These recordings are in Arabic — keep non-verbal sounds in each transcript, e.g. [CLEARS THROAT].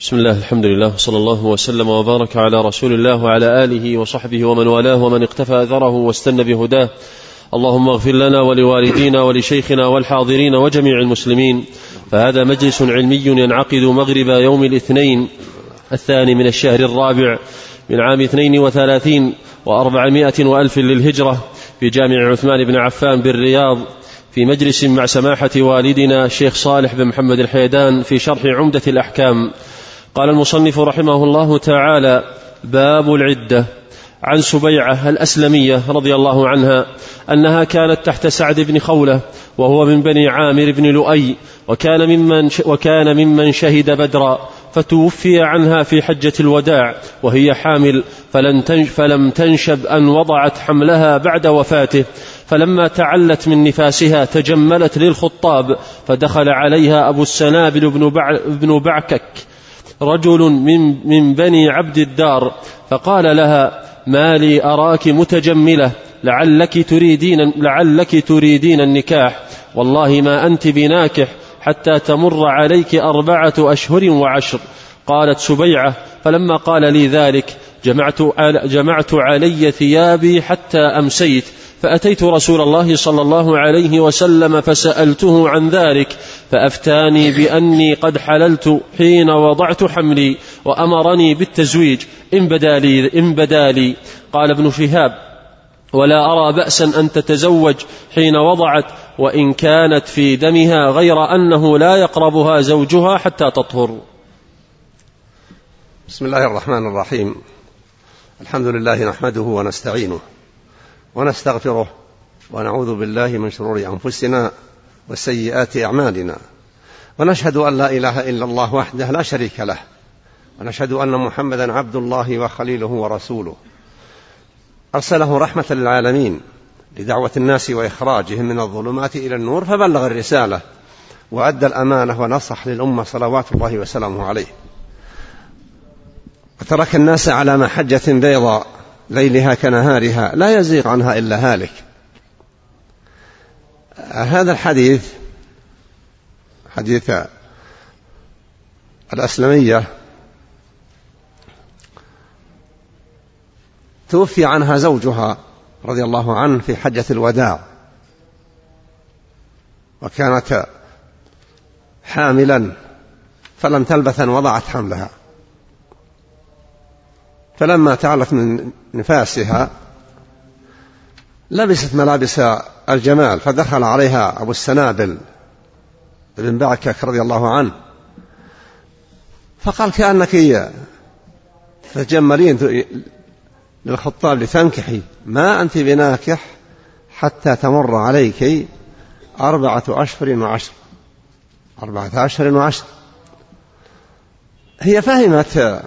بسم الله الحمد لله صلى الله وسلم وبارك على رسول الله وعلى آله وصحبه ومن والاه ومن اقتفى أثره واستنى بهداه اللهم اغفر لنا ولوالدينا ولشيخنا والحاضرين وجميع المسلمين فهذا مجلس علمي ينعقد مغرب يوم الاثنين الثاني من الشهر الرابع من عام اثنين وثلاثين وأربعمائة وألف للهجرة في جامع عثمان بن عفان بالرياض في مجلس مع سماحة والدنا الشيخ صالح بن محمد الحيدان في شرح عمدة الأحكام قال المصنف رحمه الله تعالى باب العدة. عن سبيعة الأسلمية رضي الله عنها أنها كانت تحت سعد بن خولة وهو من بني عامر بن لؤي وكان ممن وكان ممن شهد بدرا فتوفي عنها في حجة الوداع وهي حامل فلن فلم تنشب أن وضعت حملها بعد وفاته. فلما تعلت من نفاسها تجملت للخطاب فدخل عليها أبو السنابل بن, بع بن بعكك. رجل من, من بني عبد الدار فقال لها ما لي أراك متجملة لعلك تريدين, لعلك تريدين النكاح والله ما أنت بناكح حتى تمر عليك أربعة أشهر وعشر. قالت سبيعة فلما قال لي ذلك جمعت, جمعت علي ثيابي حتى أمسيت فأتيت رسول الله صلى الله عليه وسلم فسألته عن ذلك فأفتاني بأني قد حللت حين وضعت حملي وأمرني بالتزويج إن بدا لي, إن بدا لي. قال ابن شهاب ولا أرى بأسا أن تتزوج حين وضعت وإن كانت في دمها غير أنه لا يقربها زوجها حتى تطهر. بسم الله الرحمن الرحيم. الحمد لله نحمده ونستعينه. ونستغفره ونعوذ بالله من شرور أنفسنا وسيئات أعمالنا. ونشهد أن لا إله إلا الله وحده لا شريك له. ونشهد أن محمدا عبد الله وخليله ورسوله. أرسله رحمة للعالمين لدعوة الناس وإخراجهم من الظلمات إلى النور فبلغ الرسالة وأدى الأمانة ونصح للأمة صلوات الله وسلامه عليه. وترك الناس على محجة بيضاء. ليلها كنهارها لا يزيغ عنها إلا هالك. هذا الحديث حديث الأسلمية توفي عنها زوجها رضي الله عنه في حجة الوداع. وكانت حاملا فلم تلبث أن وضعت حملها. فلما تعلت من نفاسها لبست ملابس الجمال فدخل عليها أبو السنابل بن بعكك رضي الله عنه. فقال كأنك تتجملين للخطاب لتنكحي ما أنت بناكح حتى تمر عليك أربعة أشهر وعشر. أربعة أشهر وعشر. هي فهمت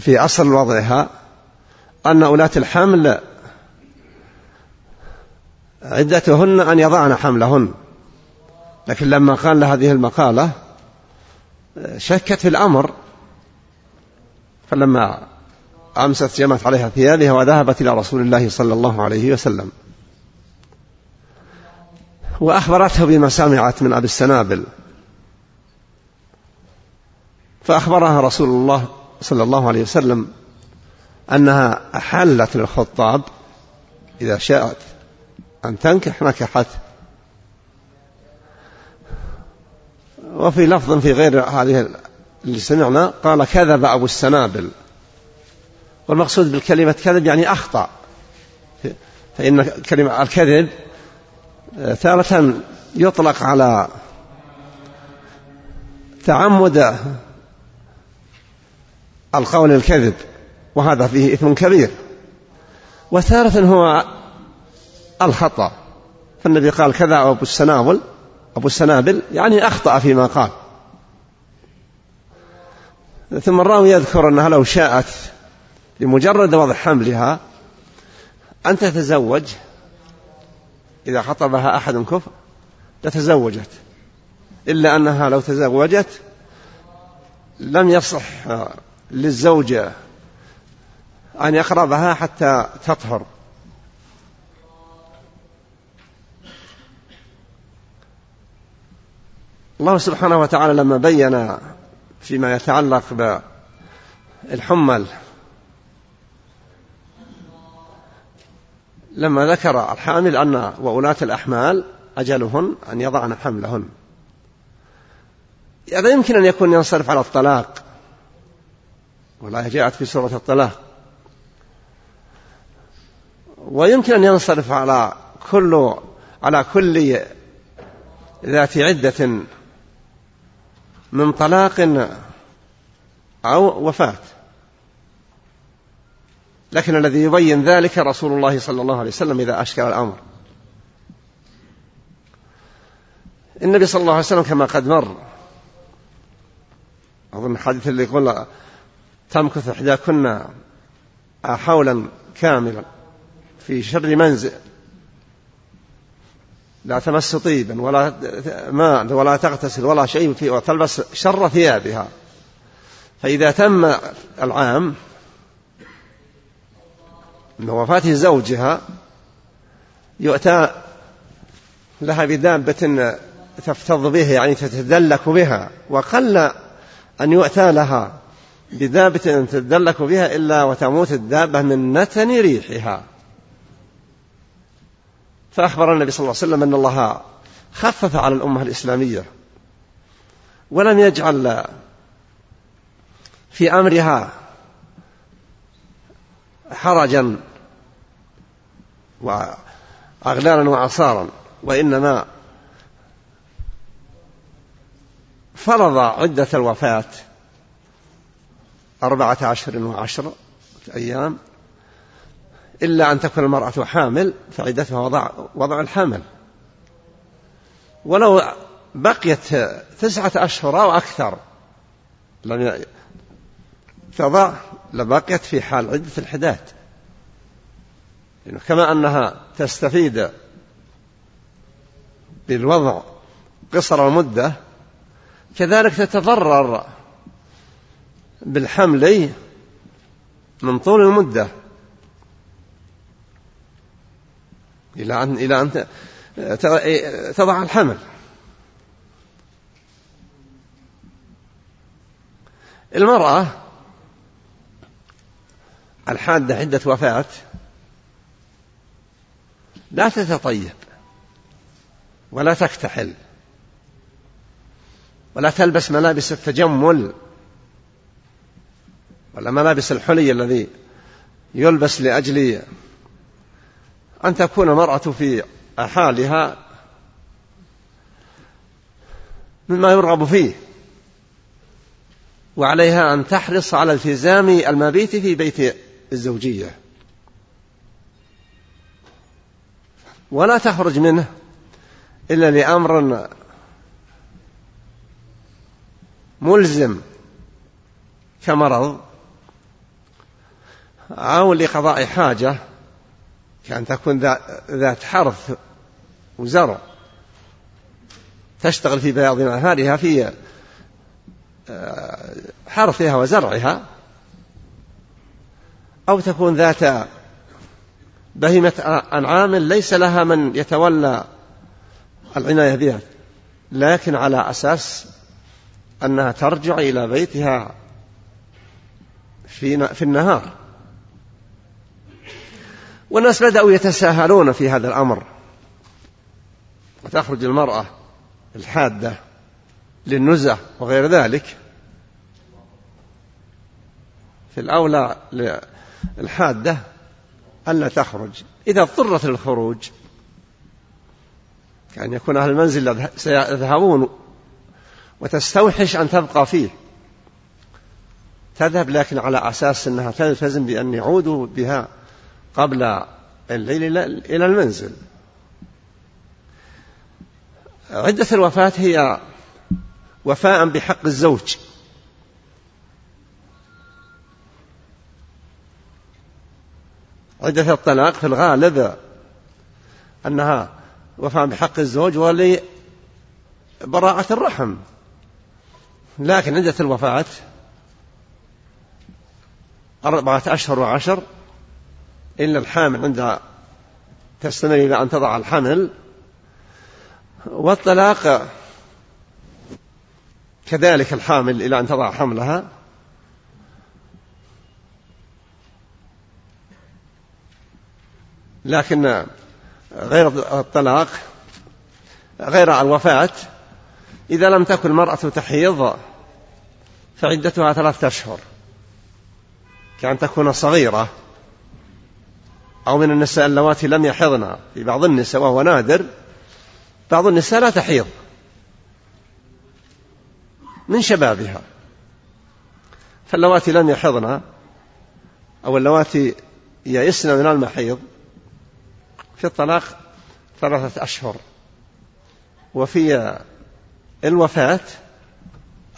في أصل وضعها أن أولاة الحمل عدتهن أن يضعن حملهن. لكن لما قال هذه المقالة شكت في الأمر. فلما أمست جمعت عليها ثيابها وذهبت إلى رسول الله صلى الله عليه وسلم. وأخبرته بما سمعت من أبي السنابل. فأخبرها رسول الله صلى الله عليه وسلم أنها أحلت للخطاب إذا شاءت أن تنكح نكحت. وفي لفظ في غير هذه اللي سمعنا قال كذب أبو السنابل. والمقصود بالكلمة كذب يعني أخطأ. فإن كلمة الكذب تارة يطلق على تعمد القول الكذب وهذا فيه إثم كبير. وثالثا هو الخطأ. فالنبي قال كذا أبو السنابل أبو السنابل يعني أخطأ فيما قال. ثم الراوي يذكر أنها لو شاءت لمجرد وضع حملها أن تتزوج إذا خطبها أحد كفر لتزوجت إلا أنها لو تزوجت لم يصح للزوجة أن يقربها حتى تطهر. الله سبحانه وتعالى لما بين فيما يتعلق بالحمل لما ذكر الحامل أن وأولاة الأحمال أجلهن أن يضعن حملهن. هذا يمكن أن يكون ينصرف على الطلاق. والله جاءت في سورة الطلاق. ويمكن أن ينصرف على كل على كل ذات عدة من طلاق أو وفاة. لكن الذي يبين ذلك رسول الله صلى الله عليه وسلم إذا أشكل الأمر. النبي صلى الله عليه وسلم كما قد مر أظن الحديث اللي يقول تمكث إحداكن حولا كاملا في شر منزل لا تمس طيبا ولا ماء ولا تغتسل ولا شيء فيه وتلبس شر ثيابها. فإذا تم العام من وفاة زوجها يؤتى لها بدابة تفتض به يعني تتدلك بها وقل أن يؤتى لها بدابة تتدلك بها إلا وتموت الدابة من نتن ريحها. فأخبر النبي صلى الله عليه وسلم أن الله خفف على الأمة الإسلامية ولم يجعل في أمرها حرجا وأغلالا وعصارا وإنما فرض عدة الوفاة أربعة عشر وعشر أيام إلا أن تكون المرأة حامل فعدتها وضع, وضع الحمل. ولو بقيت تسعة أشهر أو أكثر لم تضع لبقيت في حال عدة الحداد. كما أنها تستفيد بالوضع قصر المدة كذلك تتضرر بالحمل من طول المدة. إلى أن إلى أن تضع الحمل. المرأة الحادة عدة وفاة لا تتطيب ولا تكتحل ولا تلبس ملابس التجمل ولا ملابس الحلي الذي يلبس لأجل أن تكون المرأة في حالها مما يرغب فيه وعليها أن تحرص على التزام المبيت في بيت الزوجية. ولا تخرج منه إلا لأمر ملزم كمرض. أو لقضاء حاجة كأن تكون ذات حرث وزرع. تشتغل في بياض نهارها في آه، حرثها وزرعها. أو تكون ذات بهيمة أنعام ليس لها من يتولى العناية بها. لكن على أساس أنها ترجع إلى بيتها في في النهار. والناس بدأوا يتساهلون في هذا الأمر. وتخرج المرأة الحادة للنزة وغير ذلك. في الأولى للحادة ألا تخرج. إذا اضطرت للخروج كأن يكون أهل المنزل سيذهبون وتستوحش أن تبقى فيه. تذهب لكن على أساس أنها تلتزم بأن يعودوا بها قبل الليل إلى المنزل. عدة الوفاة هي وفاء بحق الزوج. عدة الطلاق في الغالب أنها وفاء بحق الزوج ولبراءة الرحم. لكن عدة الوفاة أربعة أشهر وعشر إلا الحامل عندها تستمر إلى أن تضع الحمل والطلاق كذلك الحامل إلى أن تضع حملها. لكن غير الطلاق غير الوفاة إذا لم تكن المرأة تحيض فعدتها ثلاثة أشهر كأن تكون صغيرة. أو من النساء اللواتي لم يحضن في بعض النساء وهو نادر بعض النساء لا تحيض من شبابها. فاللواتي لم يحضن أو اللواتي يئسن من المحيض في الطلاق ثلاثة أشهر. وفي الوفاة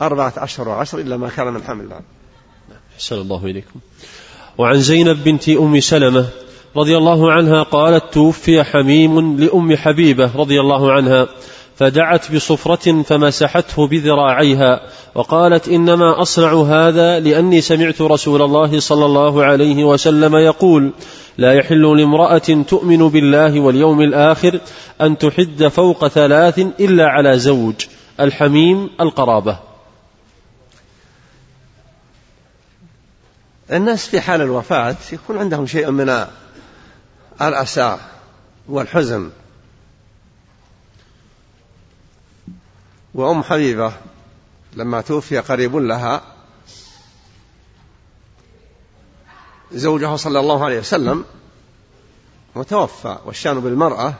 أربعة أشهر وعشر إلا ما كان من حمل. أحسن الله إليكم. وعن زينب بنت أم سلمة رضي الله عنها قالت توفي حميم لأم حبيبة رضي الله عنها فدعت بصفرة فمسحته بذراعيها وقالت إنما أصنع هذا لأني سمعت رسول الله صلى الله عليه وسلم يقول لا يحل لامرأة تؤمن بالله واليوم الآخر أن تحد فوق ثلاث إلا على زوج الحميم القرابة. الناس في حال الوفاة يكون عندهم شيء من الأسى والحزن وأم حبيبة لما توفي قريب لها زوجها صلى الله عليه وسلم متوفى والشأن بالمرأة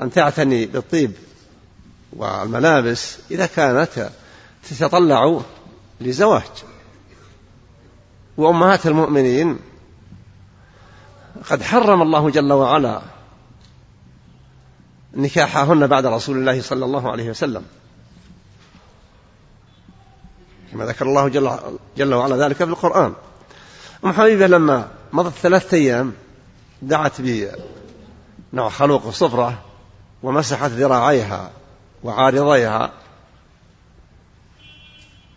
أن تعتني بالطيب والملابس إذا كانت تتطلع لزواج. وأمهات المؤمنين قد حرم الله جل وعلا نكاحهن بعد رسول الله صلى الله عليه وسلم. كما ذكر الله جل, جل وعلا ذلك في القرآن. أم حبيبة لما مضت ثلاثة أيام دعت بنوع خلوق الصفرة ومسحت ذراعيها وعارضيها.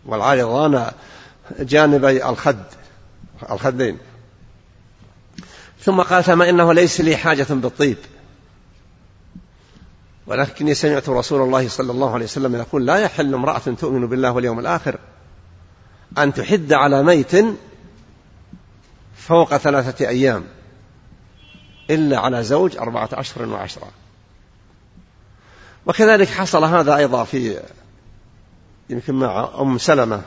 والعارضان جانبي الخد الخدين. ثم قالت ما إنه ليس لي حاجة بالطيب. ولكني سمعت رسول الله صلى الله عليه وسلم يقول لا يحل امرأة تؤمن بالله واليوم الآخر أن تحد على ميت فوق ثلاثة أيام إلا على زوج أربعة أشهر وعشرة. وكذلك حصل هذا أيضا في يمكن مع أم سلمة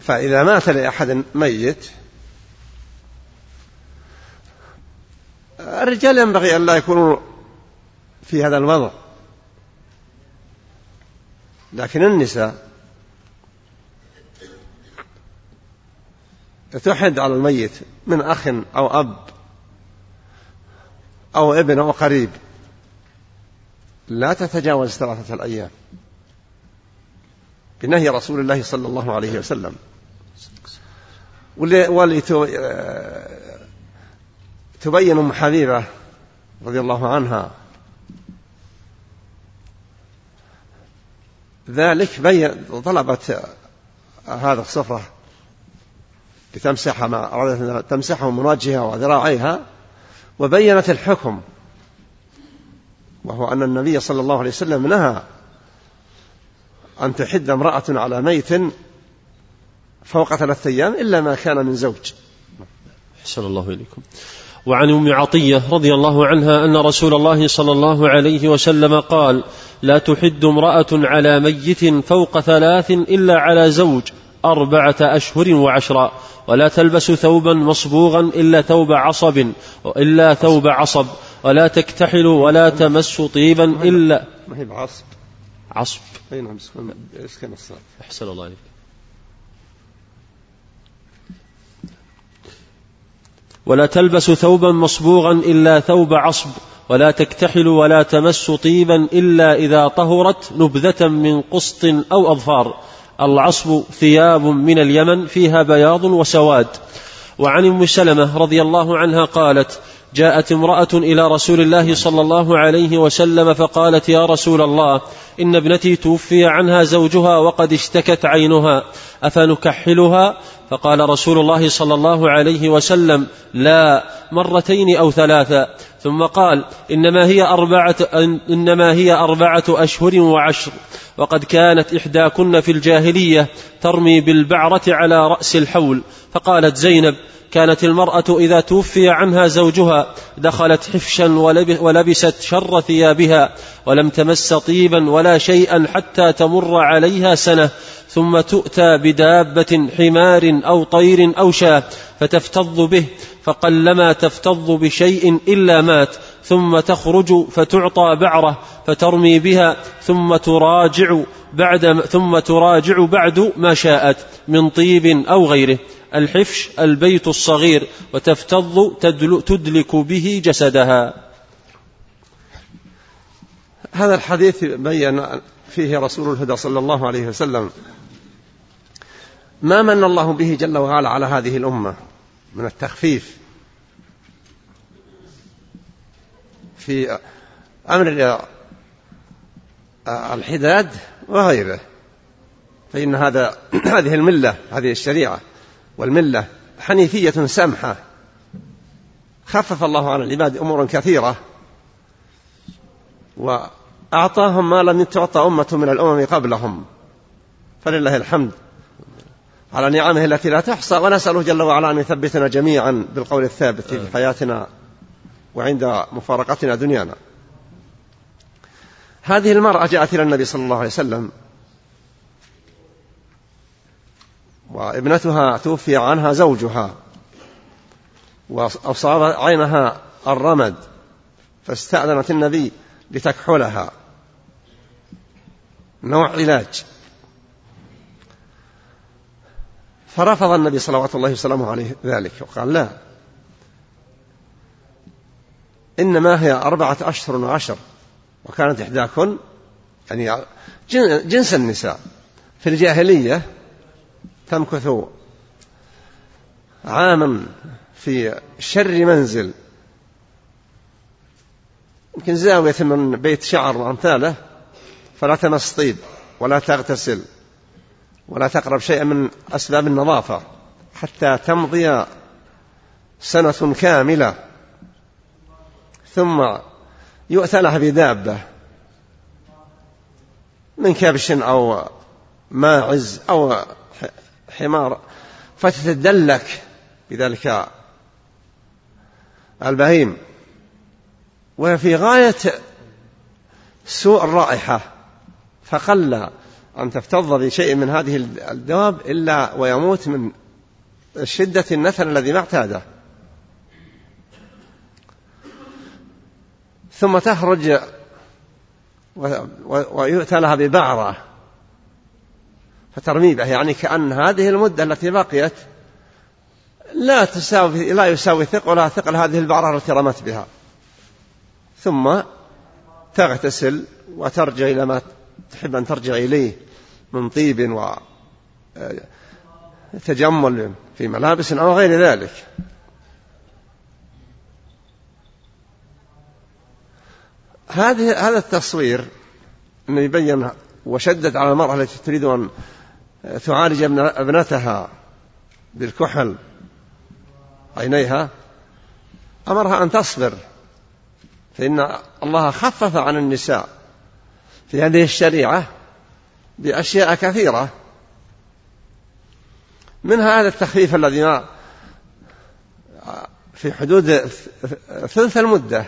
فإذا مات لأحد ميت الرجال ينبغي أن لا يكونوا في هذا الوضع. لكن النساء تحد على الميت من أخ أو أب أو ابن أو قريب لا تتجاوز ثلاثة الأيام. بنهي رسول الله صلى الله عليه وسلم. تبين أم حبيبة رضي الله عنها. ذلك بين طلبت هذا الصفرة لتمسح ما تمسحه من وجهها وذراعيها وبينت الحكم وهو أن النبي صلى الله عليه وسلم نهى أن تحد امرأة على ميت فوق ثلاثة أيام إلا ما كان من زوج. أحسن الله إليكم. وعن أم عطية رضي الله عنها أن رسول الله صلى الله عليه وسلم قال لا تحد امرأة على ميت فوق ثلاث إلا على زوج أربعة أشهر وعشرا ولا تلبس ثوبا مصبوغا إلا ثوب عصب إلا ثوب عصب ولا تكتحل ولا تمس طيبا إلا ما هي بعصب؟ عصب. أي نعم اسكن الصاد أحسن الله عليك ولا تلبس ثوبا مصبوغا إلا ثوب عصب ولا تكتحل ولا تمس طيبا إلا إذا طهرت نبذة من قسط أو أظفار. العصب ثياب من اليمن فيها بياض وسواد. وعن أم سلمة رضي الله عنها قالت جاءت امرأة إلى رسول الله صلى الله عليه وسلم فقالت يا رسول الله إن ابنتي توفي عنها زوجها وقد اشتكت عينها أفنكحلها؟ فقال رسول الله صلى الله عليه وسلم لا مرتين أو ثلاثا ثم قال إنما هي أربعة إنما هي أربعة أشهر وعشر. وقد كانت إحداكن في الجاهلية ترمي بالبعرة على رأس الحول. فقالت زينب كانت المرأة إذا توفي عنها زوجها دخلت حفشا ولبست شر ثيابها ولم تمس طيبا ولا شيئا حتى تمر عليها سنة. ثم تؤتى بدابة حمار أو طير أو شاة فتفتض به فقلما تفتض بشيء إلا مات ثم تخرج فتعطى بعرة فترمي بها ثم تراجع بعد ثم تراجع بعد ما شاءت من طيب أو غيره. الحفش البيت الصغير وتفتض تدلك به جسدها. هذا الحديث بين فيه رسول الهدى صلى الله عليه وسلم. ما من الله به جل وعلا على هذه الأمة؟ من التخفيف. في أمر الحداد وغيره. فإن هذا [CLEARS THROAT] هذه الملة هذه الشريعة والملة حنيفية سمحة. خفف الله على العباد أمورا كثيرة. وأعطاهم ما لم تعطى أمة من الأمم قبلهم. فلله الحمد. على نعمه التي لا تحصى ونسأله جل وعلا أن يثبتنا جميعا بالقول الثابت في حياتنا وعند مفارقتنا دنيانا. هذه المرأة جاءت إلى النبي صلى الله عليه وسلم وابنتها توفي عنها زوجها وأصاب عينها الرمد فاستأذنت النبي لتكحلها. نوع علاج. فرفض النبي صلوات الله وسلامه عليه ذلك وقال لا. إنما هي أربعة أشهر وعشر وكانت إحداكن يعني جنس النساء. في الجاهلية تمكث عاما في شر منزل. يمكن زاوية من بيت شعر وأمثاله فلا تمس طيب ولا تغتسل. ولا تقرب شيئا من أسباب النظافة حتى تمضي سنة كاملة. ثم يؤتى لها بدابة من كبش أو ماعز أو حمار فتتدلك بذلك البهيم. وهي في غاية سوء الرائحة فقل أن تفتض بشيء من هذه الدواب إلا ويموت من شدة النثر الذي ما اعتاده. ثم تخرج ويؤتى لها ببعرة. فترمي به يعني كأن هذه المدة التي بقيت لا تساوي لا يساوي ثقلها ثقل هذه البعرة التي رمت بها. ثم تغتسل وترجع إلى ما تحب أن ترجع إليه من طيب وتجمل في ملابس أو غير ذلك. هذه هذا التصوير أنه يبين وشدد على المرأة التي تريد أن تعالج ابنتها بالكحل عينيها أمرها أن تصبر فإن الله خفف عن النساء. في هذه الشريعة بأشياء كثيرة. منها هذا التخفيف الذي في حدود ثلث المدة.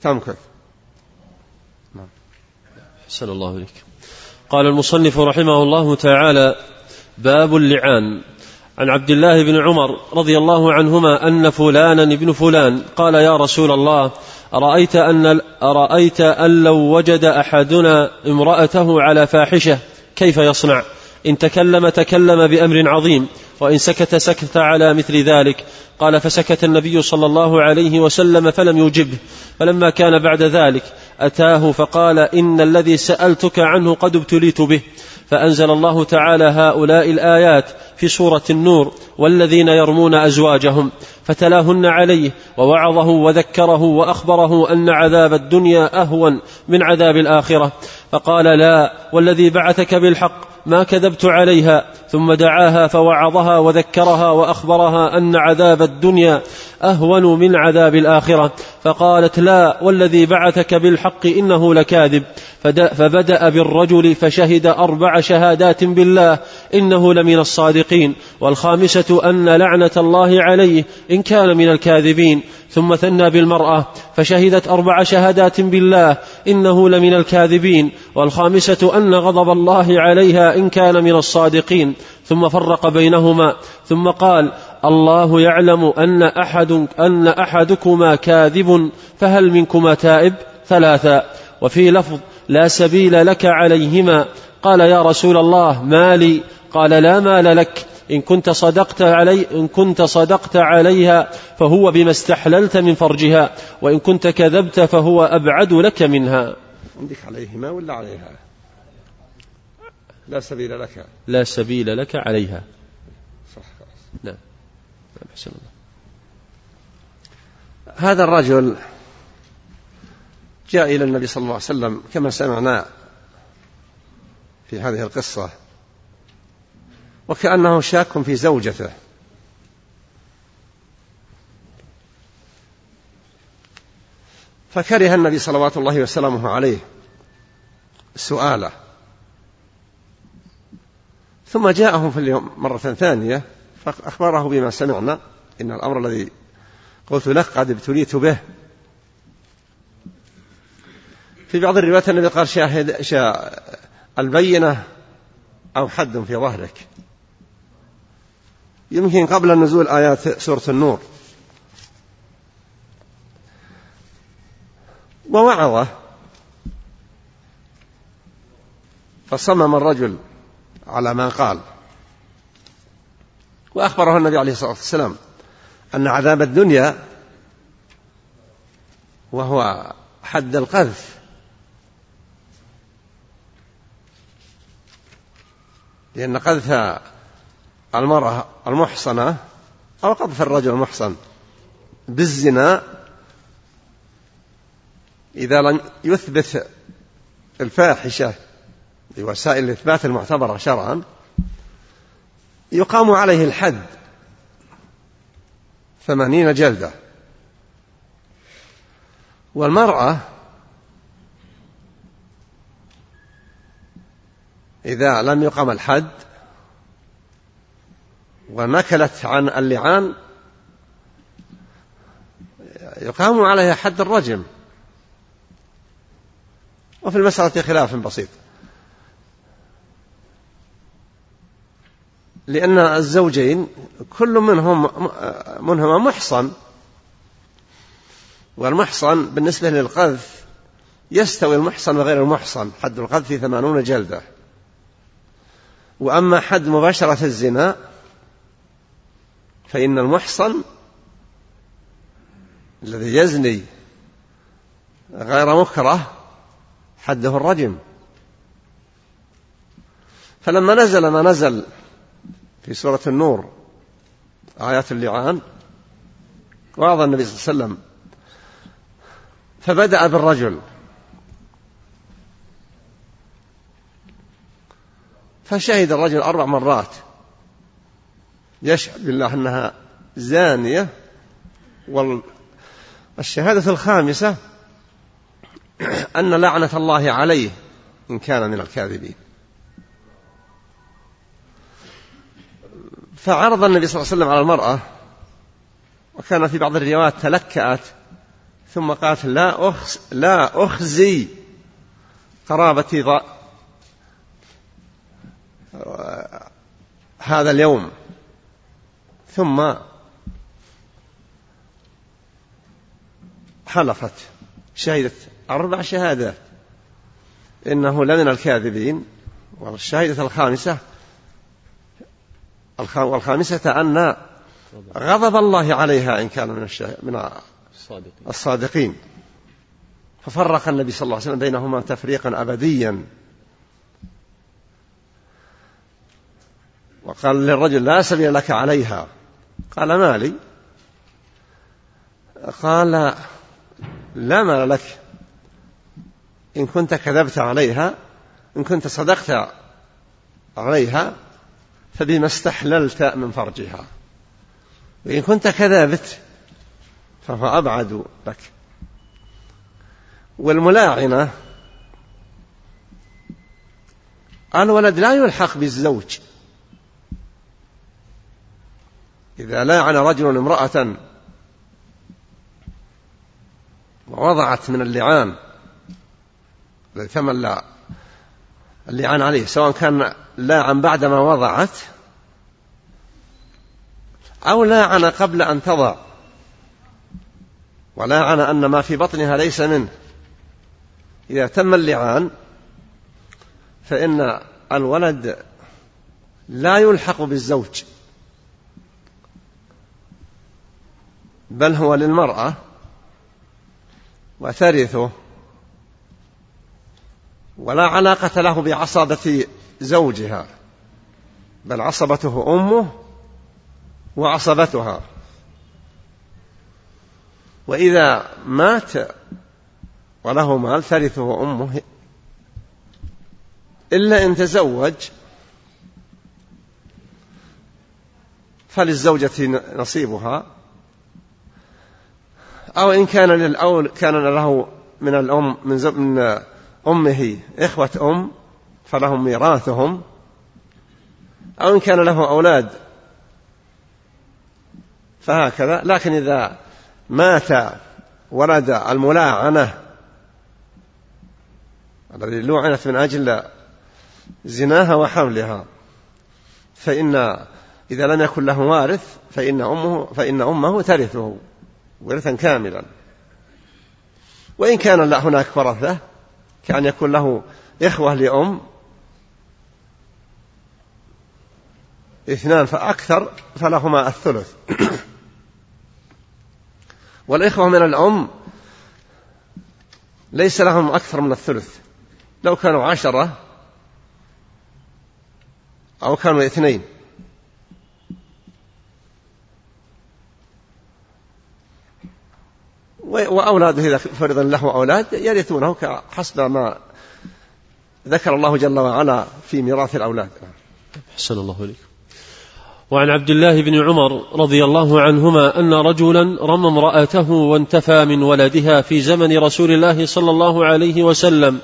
تمكث. نعم. حسن الله إليك. قال المصنف رحمه الله تعالى باب اللعان. عن عبد الله بن عمر رضي الله عنهما أن فلانا ابن فلان قال يا رسول الله أرأيت أن أرأيت أن لو وجد أحدنا امرأته على فاحشة كيف يصنع؟ إن تكلم تكلم بأمر عظيم وإن سكت سكت على مثل ذلك قال فسكت النبي صلى الله عليه وسلم فلم يجبه فلما كان بعد ذلك أتاه فقال إن الذي سألتك عنه قد ابتليت به فأنزل الله تعالى هؤلاء الآيات في سورة النور والذين يرمون أزواجهم فتلاهن عليه ووعظه وذكره وأخبره أن عذاب الدنيا أهون من عذاب الآخرة. فقال لا والذي بعثك بالحق ما كذبت عليها ثم دعاها فوعظها وذكرها وأخبرها أن عذاب الدنيا أهون من عذاب الآخرة. فقالت لا والذي بعثك بالحق إنه لكاذب. فبدأ بالرجل فشهد أربع شهادات بالله إنه لمن الصادقين. والخامسة أن لعنة الله عليه إن كان من الكاذبين. ثم ثنى بالمرأة فشهدت أربع شهادات بالله إنه لمن الكاذبين والخامسة أن غضب الله عليها إن كان من الصادقين ثم فرق بينهما ثم قال الله يعلم أن أحد أن أحدكما كاذب فهل منكما تائب؟ ثلاثا وفي لفظ لا سبيل لك عليهما. قال يا رسول الله مالي قال لا مال لك. إن كنت صدقت علي إن كنت صدقت عليها فهو بما استحللت من فرجها وإن كنت كذبت فهو أبعد لك منها. عندك عليهما ولا عليها؟ لا سبيل لك. لا سبيل لك عليها. صح. نعم. أحسن الله. هذا الرجل جاء إلى النبي صلى الله عليه وسلم كما سمعنا في هذه القصة. وكأنه شاك في زوجته. فكره النبي صلوات الله وسلامه عليه سؤاله. ثم جاءه في اليوم مرة ثانية فأخبره بما سمعنا إن الأمر الذي قلت لك قد ابتليت به. في بعض الروايات النبي قال شاهد شا البينة أو حد في ظهرك. يمكن قبل نزول آيات سورة النور. ووعظه فصمم الرجل على ما قال. وأخبره النبي عليه الصلاة والسلام أن عذاب الدنيا وهو حد القذف. لأن قذف المرأة المحصنة أو قذف الرجل المحصن بالزنا إذا لم يثبت الفاحشة بوسائل الإثبات المعتبرة شرعا يقام عليه الحد ثمانين جلدة. والمرأة إذا لم يقم الحد ونكلت عن اللعان يقام عليها حد الرجم. وفي المسألة خلاف بسيط. لأن الزوجين كل منهم منهما محصن. والمحصن بالنسبة للقذف يستوي المحصن وغير المحصن. حد القذف ثمانون جلدة. وأما حد مباشرة الزنا فإن المحصن الذي يزني غير مكره حده الرجم. فلما نزل ما نزل في سورة النور آيات اللعان وعظ النبي صلى الله عليه وسلم فبدأ بالرجل. فشهد الرجل أربع مرات. يشهد بالله أنها زانية والشهادة الخامسة أن لعنة الله عليه إن كان من الكاذبين فعرض النبي صلى الله عليه وسلم على المرأة وكان في بعض الروايات تلكأت ثم قالت لا أخز لا أخزي قرابتي. هذا اليوم ثم حلفت شهدت أربع شهادات. إنه لمن الكاذبين. والشهادة الخامسة والخامسة أن غضب الله عليها إن كان من من الصادقين. ففرق النبي صلى الله عليه وسلم بينهما تفريقا أبديا. وقال للرجل لا سبيل لك عليها. قال ما لي؟ قال لا مال لك. إن كنت كذبت عليها إن كنت صدقت عليها فبما استحللت من فرجها. وإن كنت كذبت فهو أبعد لك. والملاعنة الولد لا يلحق بالزوج. إذا لاعن رجل امرأة ووضعت من اللعان الذي ثمن اللعان عليه سواء كان لاعن بعدما وضعت أو لاعن قبل أن تضع ولاعن أن ما في بطنها ليس منه. إذا تم اللعان فإن الولد لا يلحق بالزوج. بل هو للمرأة وترثه ولا علاقة له بعصبة زوجها بل عصبته أمه وعصبتها. وإذا مات وله مال ترثه أمه إلا إن تزوج فللزوجة نصيبها. أو إن كان للأول كان له من الأم من, من أمه إخوة أم فلهم ميراثهم. أو إن كان له أولاد. فهكذا. لكن إذا مات ولد الملاعنة الذي لعنت من أجل زناها وحملها فإن إذا لم يكن له وارث فإن أمه فإن أمه ترثه. ورثا كاملا. وإن كان لا هناك ورثة كأن يكون له إخوة لأم اثنان فأكثر فلهما الثلث. [CLEARS THROAT] والإخوة من الأم ليس لهم أكثر من الثلث. لو كانوا عشرة أو كانوا اثنين. وأولاده إذا فرض له أولاد يرثونه حسب ما ذكر الله جل وعلا في ميراث الأولاد. أحسن الله إليك. وعن عبد الله بن عمر رضي الله عنهما أن رجلا رمى امرأته وانتفى من ولدها في زمن رسول الله صلى الله عليه وسلم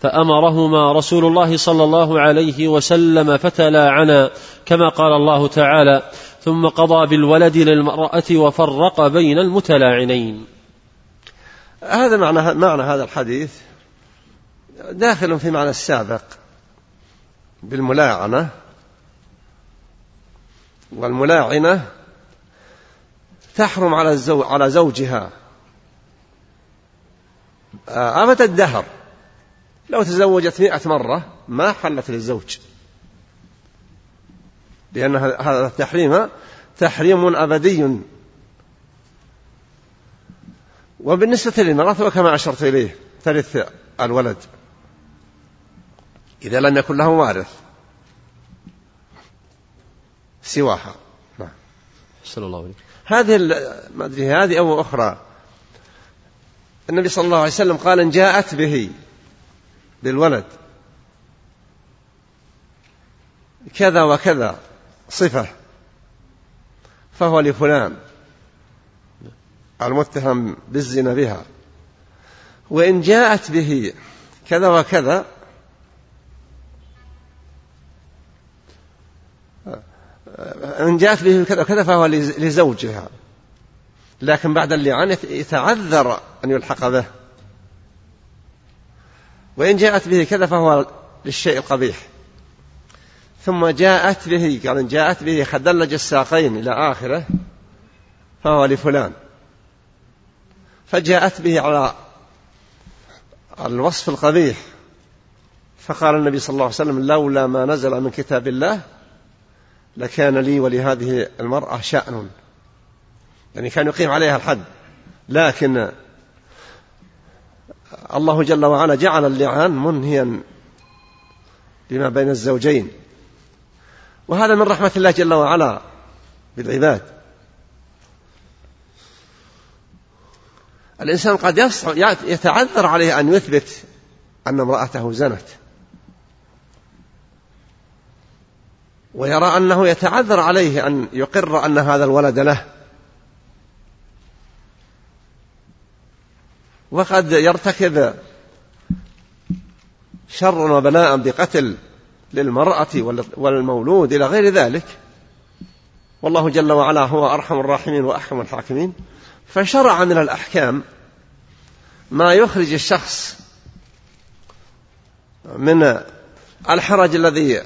فأمرهما رسول الله صلى الله عليه وسلم فتلاعنا كما قال الله تعالى ثم قضى بالولد للمرأة وفرق بين المتلاعنين. هذا معنى معنى هذا الحديث داخل في معنى السابق بالملاعنة والملاعنة تحرم على الزوج على زوجها. آه، أبد الدهر. لو تزوجت مئة مرة ما حلت للزوج. لأن هذا التحريم تحريم أبدي. وبالنسبة للمرأة فكما أشرت إليه ترث الولد. إذا لم يكن له وارث. سواها. نعم. صلى الله عليه هذه ما أدري هذه أو أخرى. النبي صلى الله عليه وسلم قال إن جاءت به بالولد كذا وكذا صفة فهو لفلان. المتهم بالزنا بها. وإن جاءت به كذا وكذا إن جاءت به كذا وكذا فهو لزوجها. لكن بعد اللعان يتعذر أن يلحق به. وإن جاءت به كذا فهو للشيء القبيح. ثم جاءت به قال جاءت به خدلج الساقين إلى آخره فهو لفلان. فجاءت به على الوصف القبيح. فقال النبي صلى الله عليه وسلم لولا ما نزل من كتاب الله لكان لي ولهذه المرأة شأن. يعني كان يقيم عليها الحد. لكن الله جل وعلا جعل اللعان منهيا لما بين الزوجين. وهذا من رحمة الله جل وعلا بالعباد. الإنسان قد يتعذر عليه أن يثبت أن امرأته زنت. ويرى أنه يتعذر عليه أن يقر أن هذا الولد له. وقد يرتكب شر وبلاء بقتل للمرأة والمولود إلى غير ذلك. والله جل وعلا هو أرحم الراحمين وأحكم الحاكمين. فشرع من الأحكام ما يخرج الشخص من الحرج الذي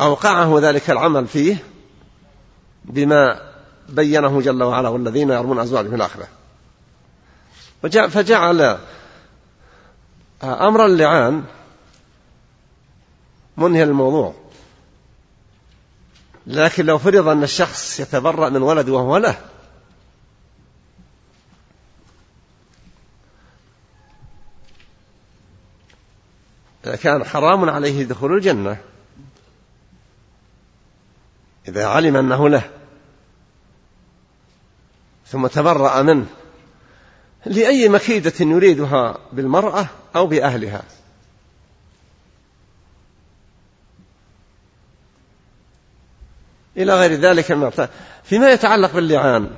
أوقعه ذلك العمل فيه بما بينه جل وعلا والذين يرمون أزواجهم في الآخرة. فجعل أمر اللعان منهي الموضوع. لكن لو فرض أن الشخص يتبرأ من ولد وهو له. كان حرام عليه دخول الجنة. إذا علم أنه له. ثم تبرأ منه. لأي مكيدة يريدها بالمرأة أو بأهلها. إلى غير ذلك من فيما يتعلق باللعان.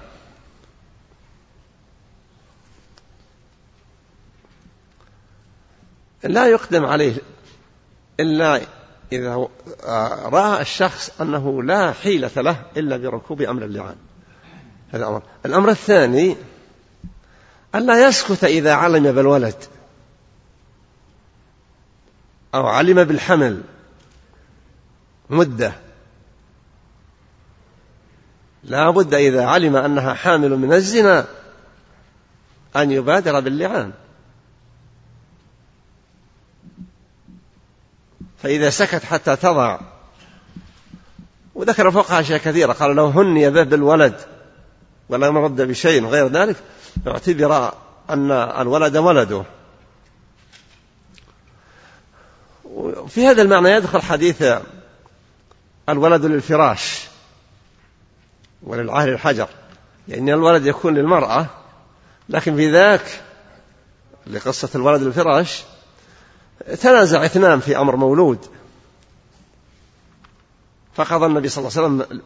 لا يقدم عليه إلا إذا رأى الشخص أنه لا حيلة له إلا بركوب أمر اللعان. هذا أمر. الأمر الثاني ألا يسكت إذا علم بالولد أو علم بالحمل مدة. لا بد إذا علم أنها حامل من الزنا أن يبادر باللعان. فإذا سكت حتى تضع وذكر فوقها أشياء كثيرة قال لو هني به بالولد ولا مرد بشيء غير ذلك اعتبر أن الولد ولده. في هذا المعنى يدخل حديث الولد للفراش. وللعهر الحجر. يعني الولد يكون للمرأة لكن في ذاك لقصة الولد للفراش تنازع اثنان في أمر مولود. فقضى النبي صلى الله عليه وسلم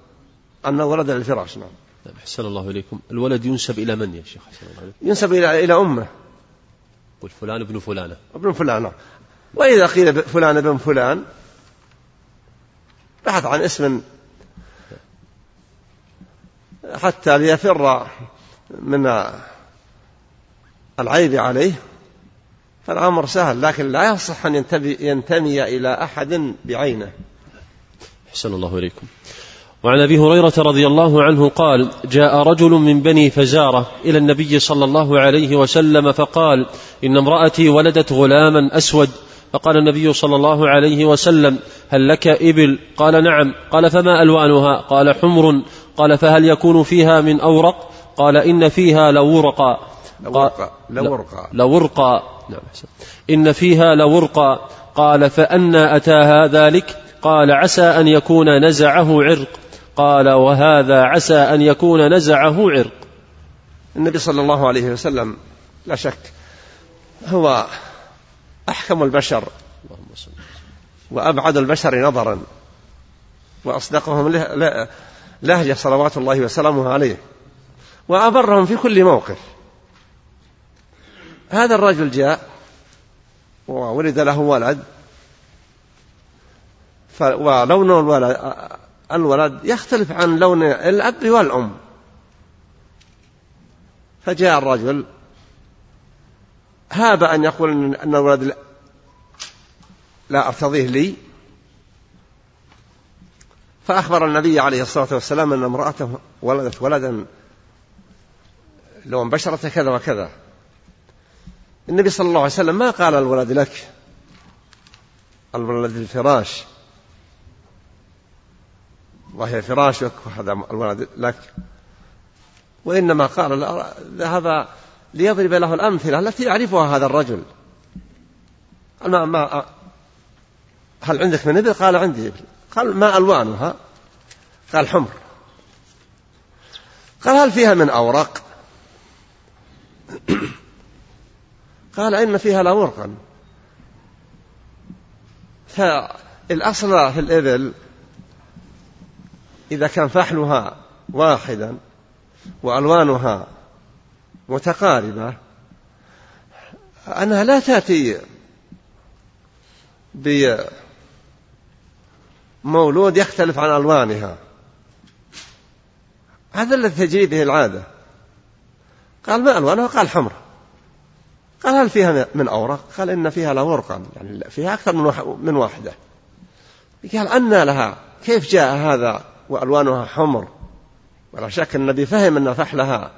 أن الولد للفراش نعم. نعم أحسن الله إليكم. الولد ينسب إلى من يا شيخ؟ حسن الله عليكم ينسب إلى إلى أمه. قل فلان ابن فلانة. ابن فلانة وإذا قيل فلان ابن فلان بحث عن اسم حتى ليفر من العيب عليه فالأمر سهل لكن لا يصح أن ينتمي إلى أحد بعينه. أحسن الله إليكم. وعن أبي هريرة رضي الله عنه قال جاء رجل من بني فزارة إلى النبي صلى الله عليه وسلم فقال إن امرأتي ولدت غلاما أسود. فقال النبي صلى الله عليه وسلم هل لك إبل؟ قال نعم. قال فما ألوانها؟ قال حمر. قال فهل يكون فيها من أورق؟ قال إن فيها لورقا. لورقا لورقا. لورقا. نعم إن فيها لورقا. قال فأنى أتاها ذلك؟ قال عسى أن يكون نزعه عرق. قال وهذا عسى أن يكون نزعه عرق. النبي صلى الله عليه وسلم لا شك هو أحكم البشر وأبعد البشر نظرا وأصدقهم لهجة صلوات الله وسلامه عليه. وأبرهم في كل موقف. هذا الرجل جاء وولد له ولد. ولون الولد الولد يختلف عن لون الأب والأم. فجاء الرجل هاب أن يقول أن الولد لا أرتضيه لي. فأخبر النبي عليه الصلاة والسلام أن امرأته ولدت ولدا لون بشرة كذا وكذا. النبي صلى الله عليه وسلم ما قال الولد لك الولد الفراش. وهي فراشك وهذا الولد لك. وإنما قال ذهب ليضرب له الأمثلة التي يعرفها هذا الرجل. ما ما هل عندك من إبل؟ قال عندي إبل قال ما ألوانها؟ قال حمر قال هل فيها من أورق؟ [CLEARS THROAT] قال إن فيها لورقا الأصل في الإبل إذا كان فحلها واحدا وألوانها متقاربة أنها لا تأتي بمولود يختلف عن ألوانها. هذا الذي تجري به العادة. قال ما ألوانها؟ قال حمر قال هل فيها من أورق؟ قال إن فيها لورقا يعني فيها أكثر من واحدة. قال أن لها. كيف جاء هذا وألوانها حمر؟ ولا شك النبي فهم أن فحلها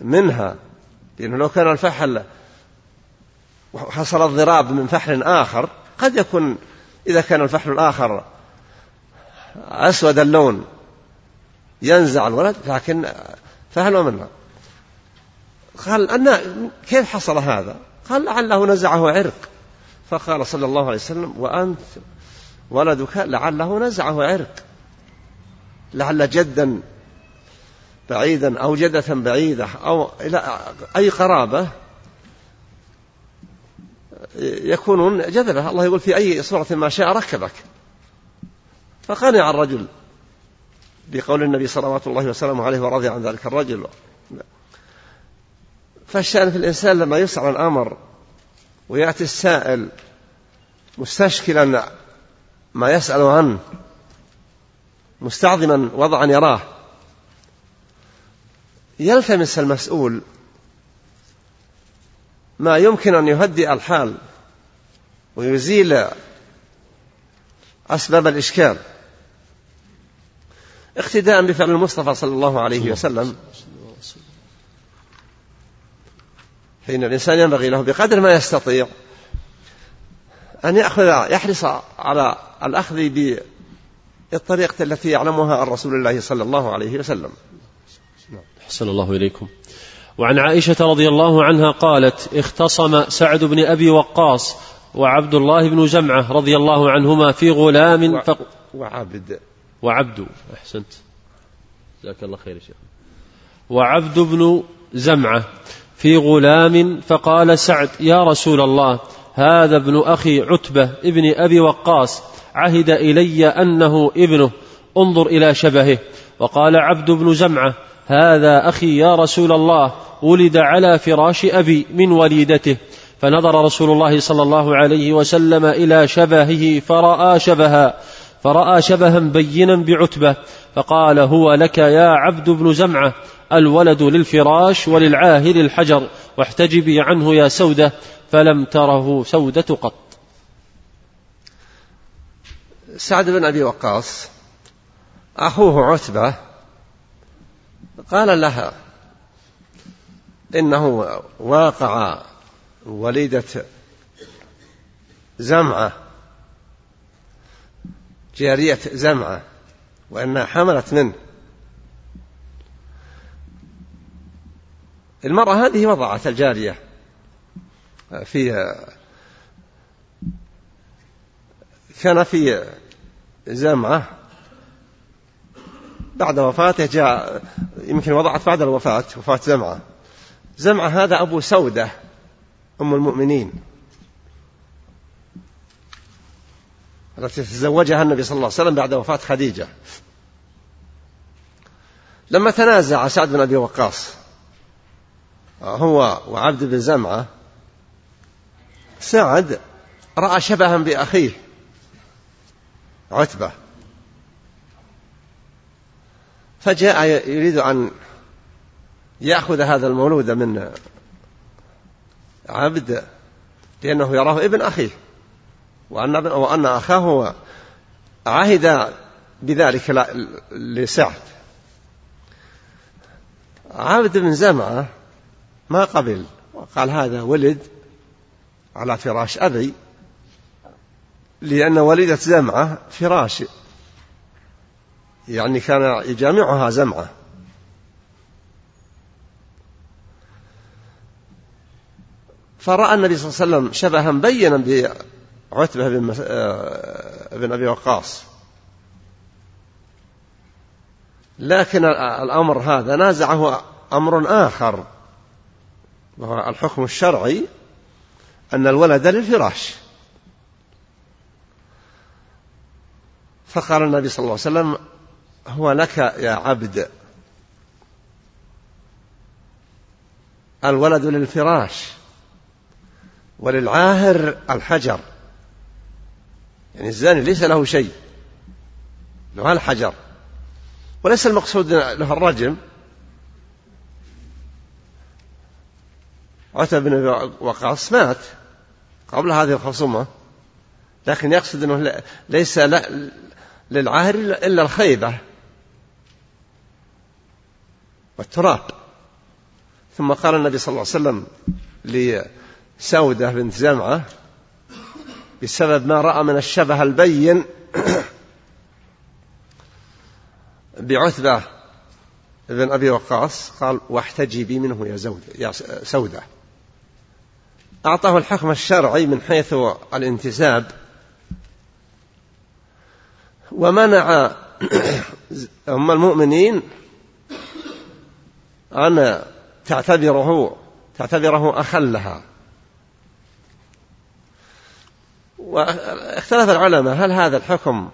منها. لأنه لو كان الفحل وحصل الضراب من فحل آخر قد يكون إذا كان الفحل الآخر أسود اللون ينزع الولد لكن فهل منها؟ قال أن كيف حصل هذا؟ قال لعله نزعه عرق. فقال صلى الله عليه وسلم وأنت ولدك لعله نزعه عرق. لعل جدا بعيدا أو جدة بعيدة أو إلى أي قرابة يكونون جذبة. الله يقول في أي صورة ما شاء ركبك. فقنع الرجل بقول النبي صلوات الله وسلامه عليه ورضي عن ذلك الرجل. فالشأن في الإنسان لما يسعى الأمر ويأتي السائل مستشكلا ما يسأل عنه مستعظما وضعا يراه يلتمس المسؤول ما يمكن أن يهدئ الحال ويزيل أسباب الإشكال. اقتداء بفعل المصطفى صلى الله عليه وسلم. فإن الإنسان ينبغي له بقدر ما يستطيع أن يأخذ يحرص على الأخذ بالطريقة التي يعلمها عن رسول الله صلى الله عليه وسلم. أحسن الله إليكم. وعن عائشة رضي الله عنها قالت اختصم سعد بن أبي وقاص وعبد الله بن جمعة رضي الله عنهما في غلام ف... وعبد. وعبد. أحسنت. جزاك الله خير يا شيخ. وعبد بن زمعة في غلام فقال سعد يا رسول الله هذا ابن أخي عتبة ابن أبي وقاص عهد إلي أنه ابنه انظر إلى شبهه. وقال عبد بن زمعة هذا أخي يا رسول الله ولد على فراش أبي من وليدته فنظر رسول الله صلى الله عليه وسلم إلى شبهه فرأى شبها فرأى شبها بينا بعتبة. فقال هو لك يا عبد بن زمعة الولد للفراش وللعاهل الحجر واحتجبي عنه يا سودة فلم تره سودة قط. سعد بن أبي وقاص أخوه عتبة قال لها إنه واقع وليدة زمعة جارية زمعة وأنها حملت منه. المرأة هذه وضعت الجارية في كان في زمعة بعد وفاته جاء يمكن وضعت بعد الوفاة وفاة زمعة. زمعة هذا أبو سودة أم المؤمنين. التي تزوجها النبي صلى الله عليه وسلم بعد وفاة خديجة. لما تنازع سعد بن أبي وقاص هو وعبد بن زمعة سعد رأى شبها بأخيه عتبة. فجاء يريد أن يأخذ هذا المولود من عبد لأنه يراه ابن أخيه وأن, وأن أخاه عهد بذلك لسعد. عبد بن زمعة ما قبل وقال هذا ولد على فراش أبي لأن وليدة زمعة فراش يعني كان يجامعها زمعة. فرأى النبي صلى الله عليه وسلم شبها بينا بعتبة بن, آه، بن أبي وقاص. لكن الأمر هذا نازعه أمر آخر وهو الحكم الشرعي أن الولد للفراش. فقال النبي صلى الله عليه وسلم هو لك يا عبد الولد للفراش وللعاهر الحجر. يعني الزاني ليس له شيء له الحجر. وليس المقصود له الرجم. عتب بن وقاص مات قبل هذه الخصومة لكن يقصد أنه ليس للعاهر إلا الخيبة. والتراب. ثم قال النبي صلى الله عليه وسلم لسودة بنت زمعة بسبب ما رأى من الشبه البين [CLEARS THROAT] بعتبة بن أبي وقاص قال واحتجبي منه يا زود يا سودة. أعطاه الحكم الشرعي من حيث الانتساب ومنع [CLEARS THROAT] أم المؤمنين أن تعتبره تعتبره أخا لها. واختلف العلماء هل هذا الحكم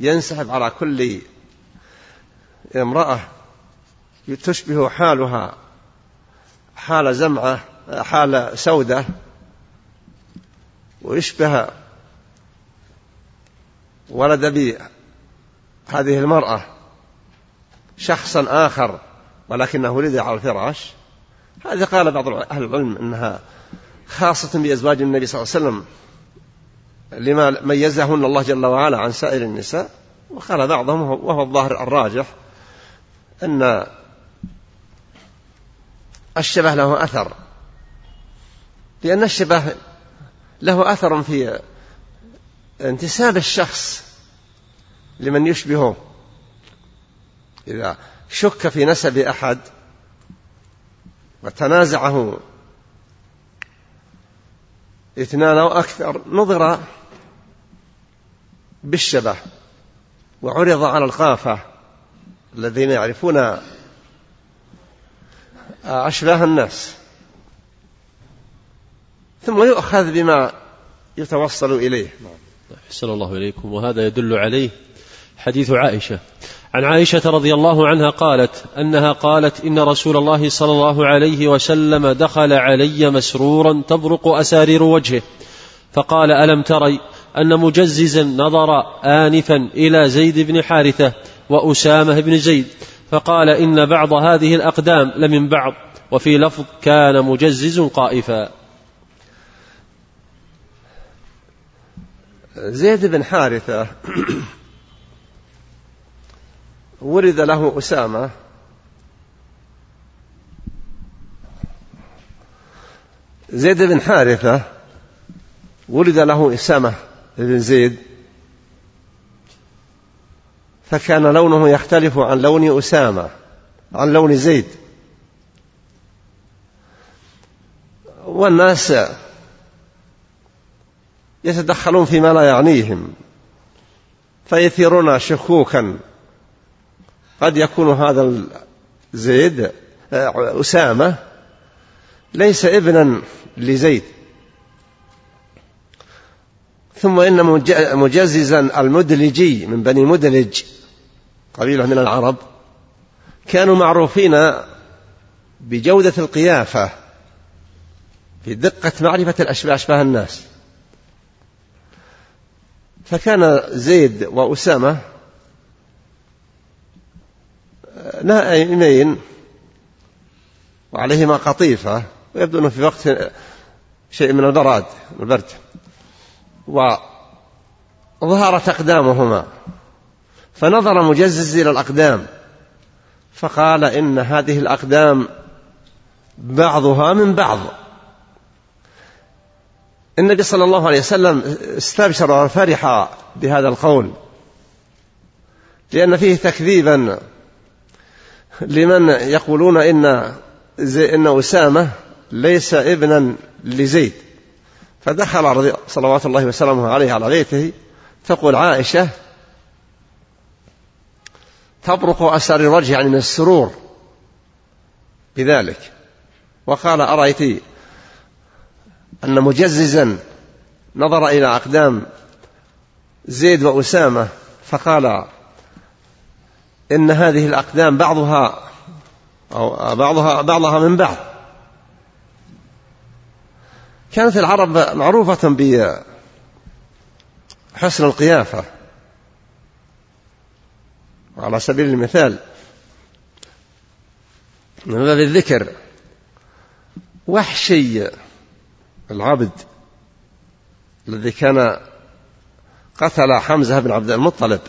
ينسحب على كل امرأة تشبه حالها حال زمعة حال سودة ويشبه ولد بي هذه المرأة؟ شخصا آخر ولكنه ولد على الفراش. هذا قال بعض أهل العلم أنها خاصة بأزواج النبي صلى الله عليه وسلم لما ميزهن الله جل وعلا عن سائر النساء. وقال بعضهم وهو الظاهر الراجح أن الشبه له أثر. لأن الشبه له أثر في انتساب الشخص لمن يشبهه. إذا شك في نسب أحد وتنازعه اثنان أو أكثر نظر بالشبه وعرض على القافة الذين يعرفون أشباه الناس. ثم يؤخذ بما يتوصل إليه. أحسن الله إليكم. وهذا يدل عليه حديث عائشة. عن عائشة رضي الله عنها قالت أنها قالت إن رسول الله صلى الله عليه وسلم دخل علي مسرورا تبرق أسارير وجهه فقال ألم تري أن مجززا نظر آنفا إلى زيد بن حارثة وأسامة بن زيد؟ فقال إن بعض هذه الأقدام لمن بعض وفي لفظ كان مجزز قائفا. زيد بن حارثة ولد له أسامة. زيد بن حارثة ولد له أسامة بن زيد. فكان لونه يختلف عن لون أسامة عن لون زيد. والناس يتدخلون فيما لا يعنيهم فيثيرون شكوكا. قد يكون هذا زيد أسامة ليس ابنا لزيد. ثم إن مجززا المدلجي من بني مدلج قبيلة من العرب كانوا معروفين بجودة القيافة في دقة معرفة الأشباه أشباه الناس. فكان زيد وأسامة نائمين وعليهما قطيفة. ويبدو أنه في وقت شيء من البراد البرد. وظهرت أقدامهما فنظر مجزز إلى الأقدام. فقال إن هذه الأقدام بعضها من بعض. النبي صلى الله عليه وسلم استبشر وفرح بهذا القول. لأن فيه تكذيبا. لمن يقولون إن إن أسامة ليس ابنا لزيد. فدخل صلوات الله وسلامه عليه على بيته تقول عائشة تبرق الوجه يعني من السرور بذلك. وقال أرأيت أن مجززا نظر إلى أقدام زيد وأسامة؟ فقال إن هذه الأقدام بعضها أو بعضها بعضها من بعض. كانت العرب معروفة بحسن القيافة. وعلى سبيل المثال من باب الذكر وحشي العبد الذي كان قتل حمزة بن عبد المطلب.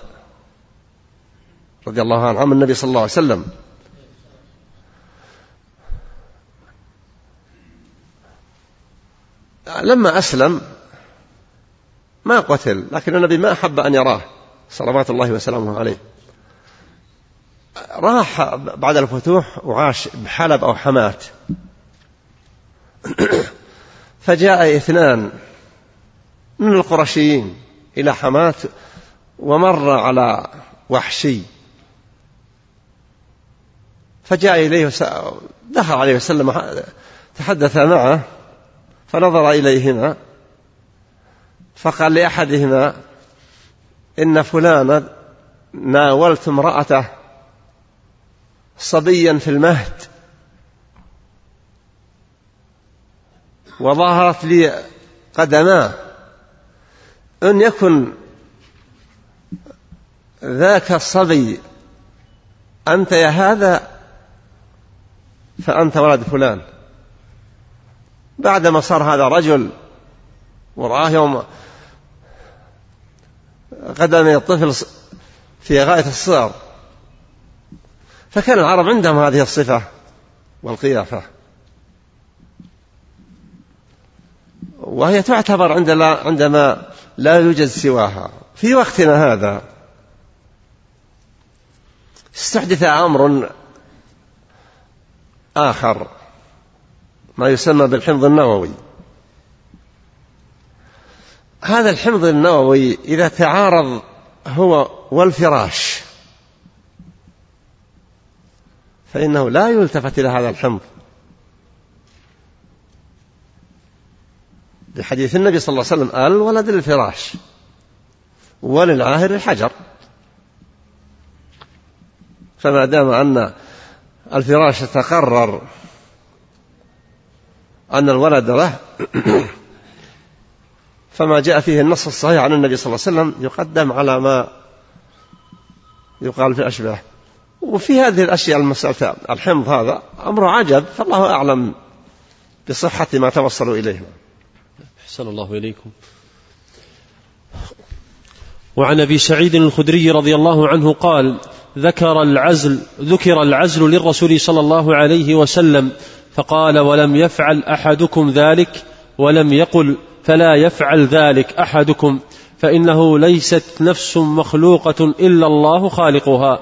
رضي الله عنه عم النبي صلى الله عليه وسلم. لما أسلم ما قتل لكن النبي ما أحب أن يراه صلوات الله وسلامه عليه. راح بعد الفتوح وعاش بحلب أو حمات. [COUGHS] فجاء اثنان من القرشيين إلى حمات ومر على وحشي. فجاء إليه دخل عليه وسلم تحدث معه فنظر إليهما فقال لأحدهما إن فلانا ناولت امرأته صبيا في المهد وظهرت لي قدماه إن يكن ذاك الصبي أنت يا هذا فأنت ولد فلان. بعدما صار هذا رجل ورآه يوم قدم الطفل في غاية الصغر فكان العرب عندهم هذه الصفة والقيافة. وهي تعتبر عندما لا يوجد سواها. في وقتنا هذا استحدث أمر آخر ما يسمى بالحمض النووي. هذا الحمض النووي إذا تعارض هو والفراش فإنه لا يلتفت إلى هذا الحمض لحديث النبي صلى الله عليه وسلم الولد للفراش وللعاهر الحجر. فما دام أن الفراش تقرر أن الولد له [CLEARS THROAT] فما جاء فيه النص الصحيح عن النبي صلى الله عليه وسلم يقدم على ما يقال في الأشباه وفي هذه الأشياء المسألة الحمض هذا أمر عجب فالله أعلم بصحة ما توصلوا إليه. أحسن الله إليكم. وعن أبي سعيد الخدري رضي الله عنه قال ذكر العزل ذكر العزل للرسول صلى الله عليه وسلم فقال ولم يفعل أحدكم ذلك ولم يقل فلا يفعل ذلك أحدكم فإنه ليست نفس مخلوقة إلا الله خالقها.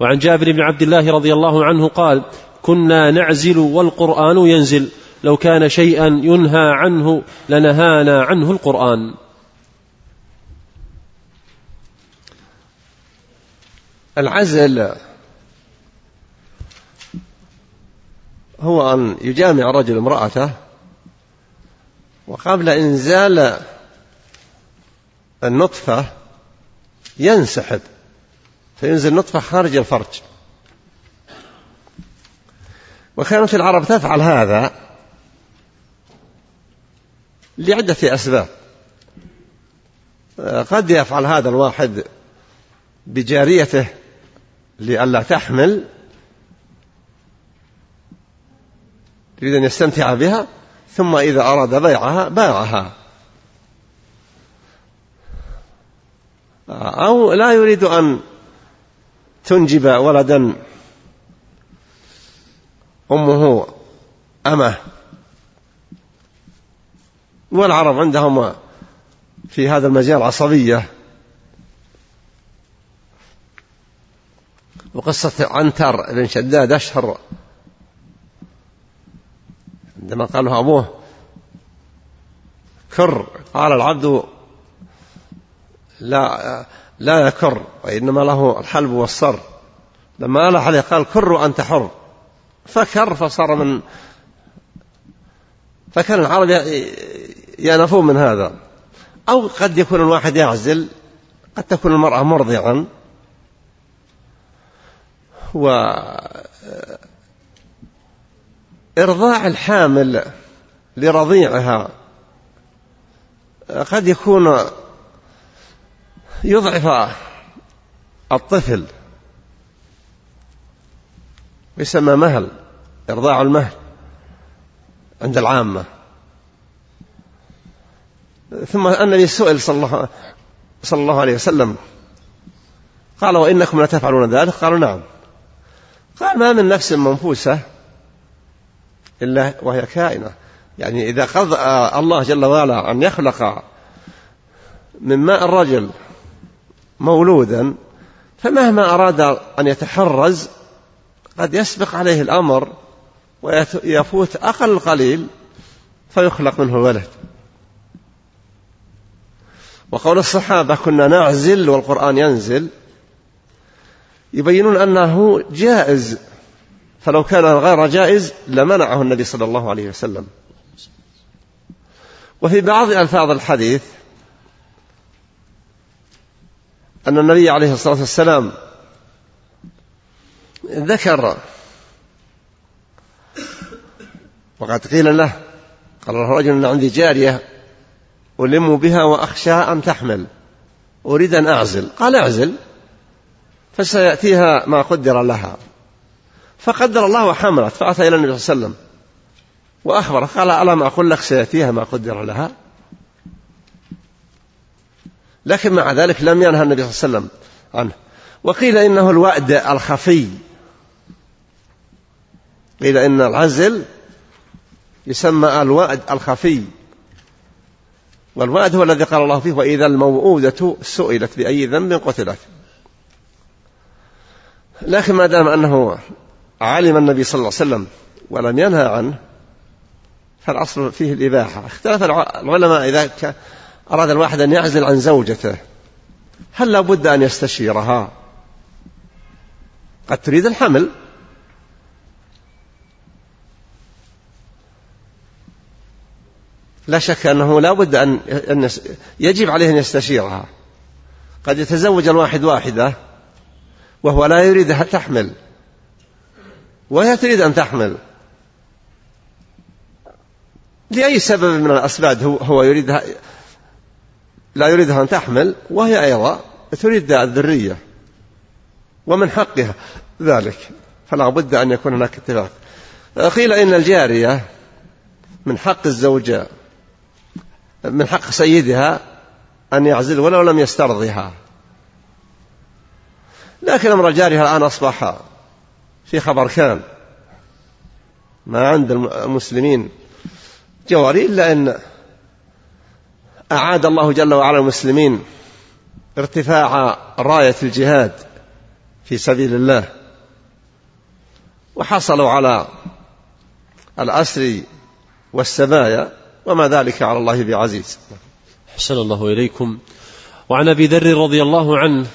وعن جابر بن عبد الله رضي الله عنه قال كنا نعزل والقرآن ينزل لو كان شيئا ينهى عنه لنهانا عنه القرآن. العزل هو أن يجامع رجل امرأته وقبل إنزال النطفة ينسحب فينزل نطفة خارج الفرج. وكانت العرب تفعل هذا لعدة أسباب. قد يفعل هذا الواحد بجاريته لئلا تحمل. يريد أن يستمتع بها ثم إذا أراد بيعها باعها. أو لا يريد أن تنجب ولدا أمه أمه. والعرب عندهم في هذا المجال عصبية. وقصة عنتر بن شداد أشهر. عندما قال له أبوه كر. قال العبد لا لا يكر وإنما له الحلب والصر. لما ألح عليه قال كر وأنت حر. فكر فصار من فكان العرب ينفون من هذا. أو قد يكون الواحد يعزل قد تكون المرأة مرضعا. وإرضاع الحامل لرضيعها قد يكون يضعف الطفل يسمى مهل إرضاع المهل عند العامة. ثم النبي سئل صلى الله, صلى الله عليه وسلم قال وإنكم لا تفعلون ذلك؟ قالوا نعم. قال ما من نفس منفوسة إلا وهي كائنة. يعني إذا قضى الله جل وعلا أن يخلق من ماء الرجل مولودا فمهما أراد أن يتحرز قد يسبق عليه الأمر ويفوت أقل قليل فيخلق منه الولد وقول الصحابة كنا نعزل والقرآن ينزل يبينون أنه جائز. فلو كان غير جائز لمنعه النبي صلى الله عليه وسلم. وفي بعض ألفاظ الحديث أن النبي عليه الصلاة والسلام ذكر وقد قيل له قال رجل أن عندي جارية ألم بها وأخشى أن تحمل. أريد أن أعزل. قال أعزل. فسيأتيها ما قدر لها. فقدر الله وحملت فأتى إلى النبي صلى الله عليه وسلم وأخبره قال ألم أقول لك سيأتيها ما قدر لها؟ لكن مع ذلك لم ينهى النبي صلى الله عليه وسلم عنه. وقيل إنه الوأد الخفي. قيل إن العزل يسمى الوأد الخفي. والوأد هو الذي قال الله فيه وإذا الموؤودة سئلت بأي ذنب قتلت. لكن ما دام أنه علم النبي صلى الله عليه وسلم ولم ينهى عنه فالأصل فيه الإباحة. اختلف العلماء إذا أراد الواحد أن يعزل عن زوجته هل لابد أن يستشيرها؟ قد تريد الحمل. لا شك أنه لا بد أن يجب عليه أن يستشيرها. قد يتزوج الواحد واحدة وهو لا يريد تحمل. وهي تريد أن تحمل. لأي سبب من الأسباب هو, هو يريدها لا يريدها أن تحمل؟ وهي أيضا تريد الذرية. ومن حقها ذلك. فلا بد أن يكون هناك اتفاق. قيل إن الجارية من حق الزوجة من حق سيدها أن يعزل ولو لم يسترضها. لكن أمر الجارية الآن أصبح في خبر كان. ما عند المسلمين جواري إلا أن أعاد الله جل وعلا المسلمين ارتفاع راية الجهاد في سبيل الله. وحصلوا على الأسر والسبايا وما ذلك على الله بعزيز. حسن الله إليكم. وعن أبي ذر رضي الله عنه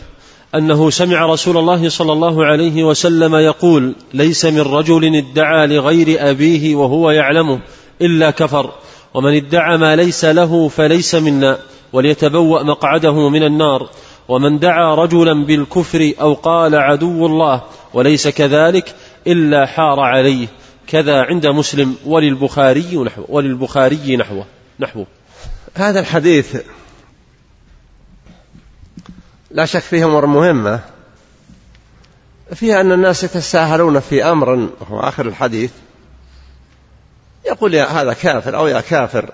أنه سمع رسول الله صلى الله عليه وسلم يقول ليس من رجل ادعى لغير أبيه وهو يعلمه إلا كفر ومن ادعى ما ليس له فليس منا وليتبوأ مقعده من النار ومن دعا رجلا بالكفر أو قال عدو الله وليس كذلك إلا حار عليه كذا عند مسلم وللبخاري نحو وللبخاري نحوه نحوه. هذا الحديث لا شك فيه أمور مهمة. فيها أن الناس يتساهلون في أمر وهو آخر الحديث. يقول يا هذا كافر أو يا كافر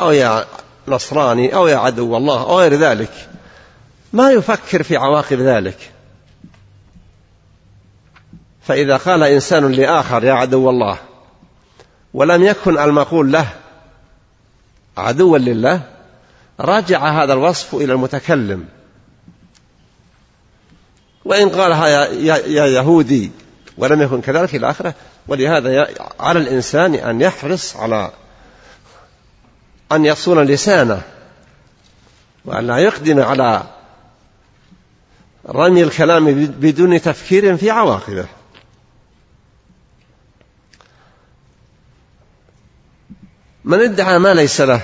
أو يا نصراني أو يا عدو الله أو غير ذلك. ما يفكر في عواقب ذلك. فإذا قال إنسان لآخر يا عدو الله ولم يكن المقول له عدوا لله رجع هذا الوصف إلى المتكلم. وإن قالها يا, يهودي ولم يكن كذلك إلى آخره ولهذا على الإنسان أن يحرص على أن يصون لسانه وأن لا يقدم على رمي الكلام بدون تفكير في عواقبه. من ادعى ما ليس له؟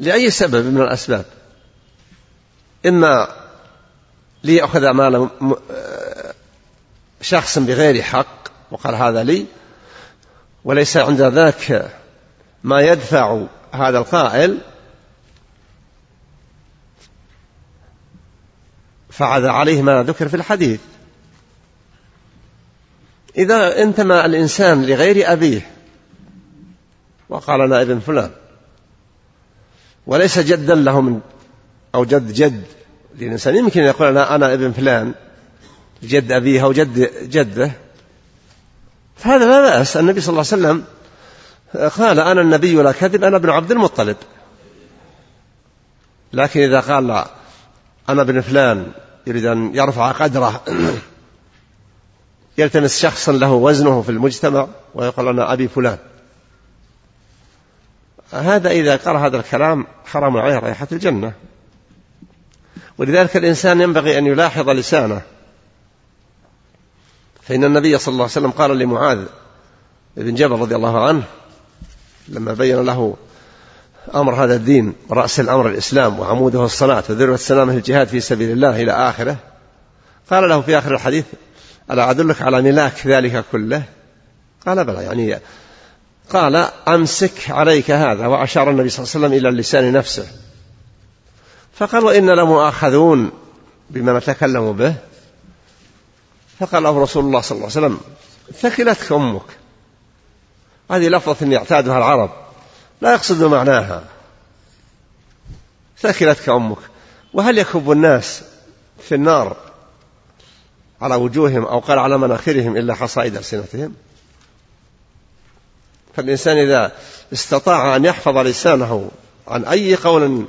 لأي سبب من الأسباب؟ إما ليأخذ مال شخص بغير حق وقال هذا لي وليس عند ذاك ما يدفع هذا القائل فعذا عليه ما ذكر في الحديث. إذا انتمى الإنسان لغير أبيه وقال أنا ابن فلان. وليس جدا له من أو جد جد الإنسان يمكن يقول أنا أنا ابن فلان جد أبيه أو جد جده. فهذا لا بأس. النبي صلى الله عليه وسلم قال أنا النبي لا كذب أنا ابن عبد المطلب. لكن إذا قال أنا ابن فلان يريد أن يرفع قدره يلتمس شخصا له وزنه في المجتمع ويقول أنا أبي فلان. هذا إذا قرأ هذا الكلام حرام عليه رائحة الجنة. ولذلك الإنسان ينبغي أن يلاحظ لسانه. فإن النبي صلى الله عليه وسلم قال لمعاذ بن جبل رضي الله عنه لما بين له أمر هذا الدين رأس الأمر الإسلام وعموده الصلاة وذروة السلامة الجهاد في سبيل الله إلى آخره قال له في آخر الحديث ألا أدلك على ملاك ذلك كله؟ قال بلى يعني قال أمسك عليك هذا. وأشار النبي صلى الله عليه وسلم إلى اللسان نفسه. فقال وإن لمؤاخذون بما نتكلم به. فقال له رسول الله صلى الله عليه وسلم ثكلتك أمك. هذه لفظة يعتادها العرب. لا يقصد معناها. ثكلتك أمك. وهل يكب الناس في النار على وجوههم أو قال على مناخرهم إلا حصائد ألسنتهم؟ فالإنسان إذا استطاع أن يحفظ لسانه عن أي قول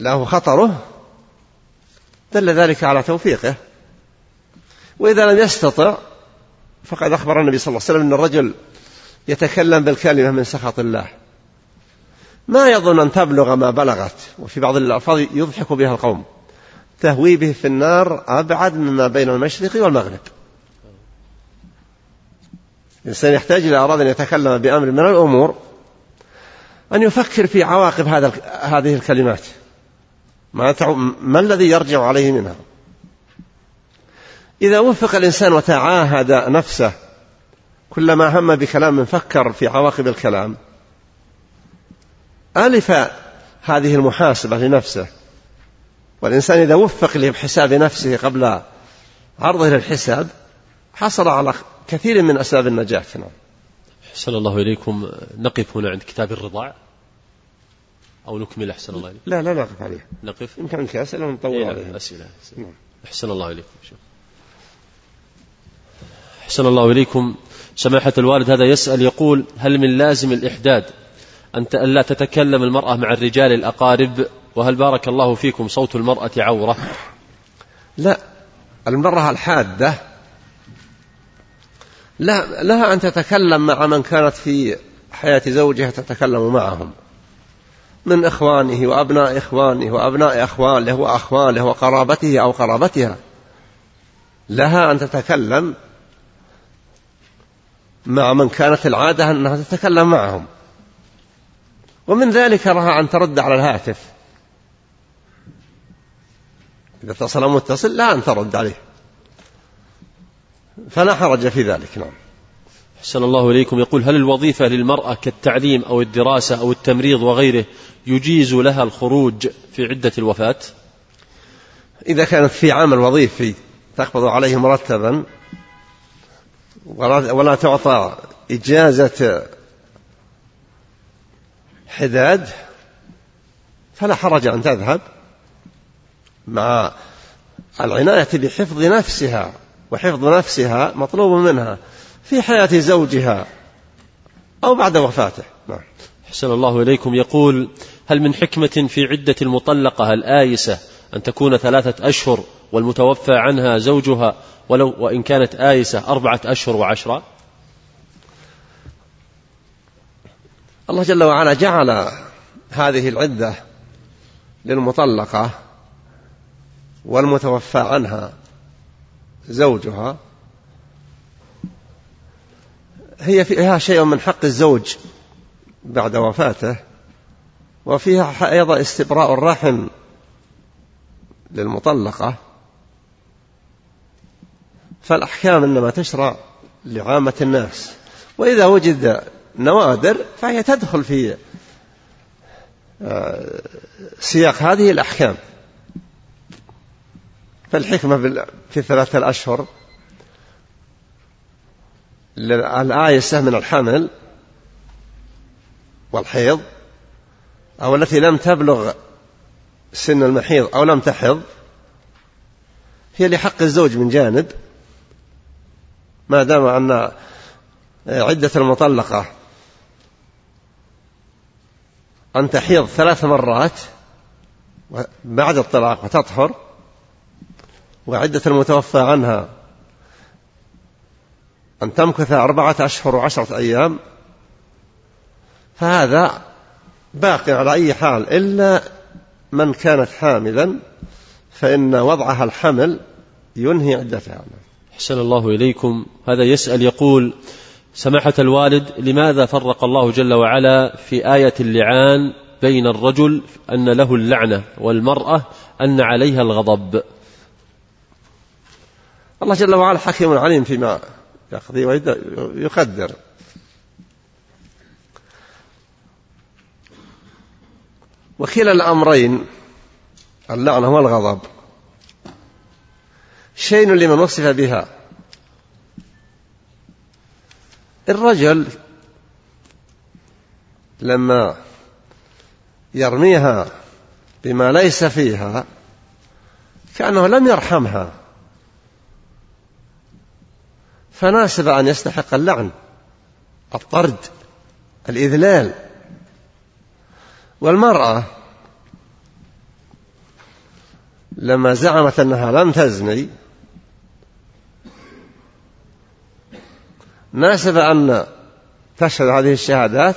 له خطره دل ذلك على توفيقه. وإذا لم يستطع فقد أخبر النبي صلى الله عليه وسلم أن الرجل يتكلم بالكلمة من سخط الله. ما يظن أن تبلغ ما بلغت وفي بعض الألفاظ يضحك بها القوم. تهوي به في النار أبعد مما بين المشرق والمغرب. الإنسان يحتاج إذا أراد أن يتكلم بأمر من الأمور أن يفكر في عواقب هذا هذه الكلمات. ما, ما الذي يرجع عليه منها؟ إذا وفق الإنسان وتعاهد نفسه كلما هم بكلام فكر في عواقب الكلام ألف هذه المحاسبة لنفسه. والإنسان إذا وفق لحساب نفسه قبل عرضه للحساب حصل على كثير من أسباب النجاة نعم أحسن الله إليكم. نقف هنا عند كتاب الرضاع. أو نكمل أحسن الله إليكم. لا لا نقف عليه. نقف؟ يمكن عندك أسئلة ونطول إيه عليها. أسئلة, أسئلة. نعم. أحسن الله إليكم. شوف. أحسن الله إليكم. سماحة الوالد هذا يسأل يقول هل من لازم الإحداد أن لا تتكلم المرأة مع الرجال الأقارب؟ وهل بارك الله فيكم صوت المرأة عورة؟ لا المرأة الحادة لا لها أن تتكلم مع من كانت في حياة زوجها تتكلم معهم. من إخوانه وأبناء إخوانه وأبناء أخواله وأخواله وقرابته أو قرابتها. لها أن تتكلم مع من كانت العادة أنها تتكلم معهم. ومن ذلك لها أن ترد على الهاتف. إذا اتصل متصل لا أن ترد عليه. فلا حرج في ذلك نعم. أحسن الله إليكم. يقول هل الوظيفة للمرأة كالتعليم أو الدراسة أو التمريض وغيره يجيز لها الخروج في عدة الوفاة؟ إذا كانت في عمل وظيفي تقبض عليه مرتبا ولا تعطى إجازة حداد فلا حرج أن تذهب مع العناية بحفظ نفسها. وحفظ نفسها مطلوب منها في حياة زوجها أو بعد وفاته. نعم. حسن الله إليكم. يقول هل من حكمة في عدة المطلقة الآيسة أن تكون ثلاثة أشهر والمتوفى عنها زوجها ولو وإن كانت آيسة أربعة أشهر وعشرة؟ الله جل وعلا جعل هذه العدة للمطلقة والمتوفى عنها. زوجها. هي فيها شيء من حق الزوج بعد وفاته وفيها أيضا استبراء الرحم للمطلقة. فالأحكام إنما تشرع لعامة الناس. وإذا وجد نوادر فهي تدخل في آه، سياق هذه الأحكام. فالحكمة في ثلاثة الأشهر. الآيسة من الحمل والحيض أو التي لم تبلغ سن المحيض أو لم تحض هي لحق الزوج من جانب ما دام أن عدة المطلقة أن تحيض ثلاث مرات بعد الطلاق وتطهر وعدة المتوفى عنها أن تمكث أربعة أشهر وعشرة أيام فهذا باق على أي حال. إلا من كانت حاملا فإن وضعها الحمل ينهي عدتها أحسن الله إليكم. هذا يسأل يقول سماحة الوالد لماذا فرق الله جل وعلا في آية اللعان بين الرجل أن له اللعنة والمرأة أن عليها الغضب؟ الله جل وعلا حكيم عليم فيما يقضي ويقدر وكلا الأمرين اللعنة والغضب شيء لمن وصف بها. الرجل لما يرميها بما ليس فيها كأنه لم يرحمها. فناسب أن يستحق اللعن الطرد الإذلال. والمرأة لما زعمت أنها لم تزني ناسب أن تشهد هذه الشهادات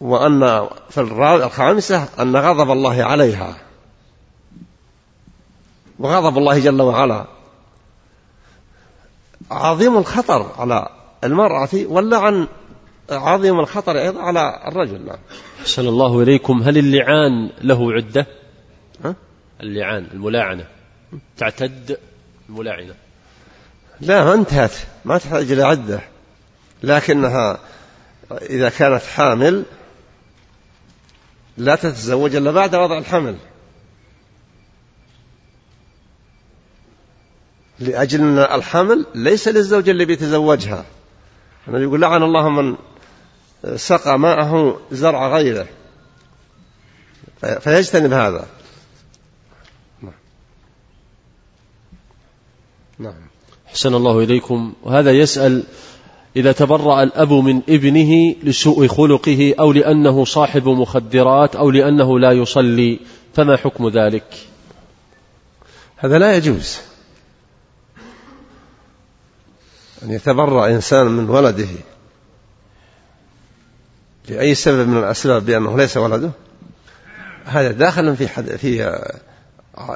وأن في الخامسة أن غضب الله عليها. وغضب الله جل وعلا. عظيم الخطر على المرأة واللعن عظيم الخطر أيضا على الرجل نعم. أحسن الله إليكم. هل اللعان له عدة؟ ها؟ اللعان الملاعنة. تعتد الملاعنة. لا ما انتهت. ما تحتاج إلى عدة. لكنها إذا كانت حامل لا تتزوج إلا بعد وضع الحمل. لأجل أن الحمل ليس للزوج اللي بيتزوجها النبي يقول لعن الله من سقى ماءه زرع غيره. فيجتنب هذا. نعم, نعم. أحسن الله إليكم. وهذا يسأل إذا تبرأ الأب من ابنه لسوء خلقه أو لأنه صاحب مخدرات أو لأنه لا يصلي فما حكم ذلك؟ هذا لا يجوز. أن يتبرأ إنسان من ولده. لأي سبب من الأسباب بأنه ليس ولده؟ هذا داخل في حد في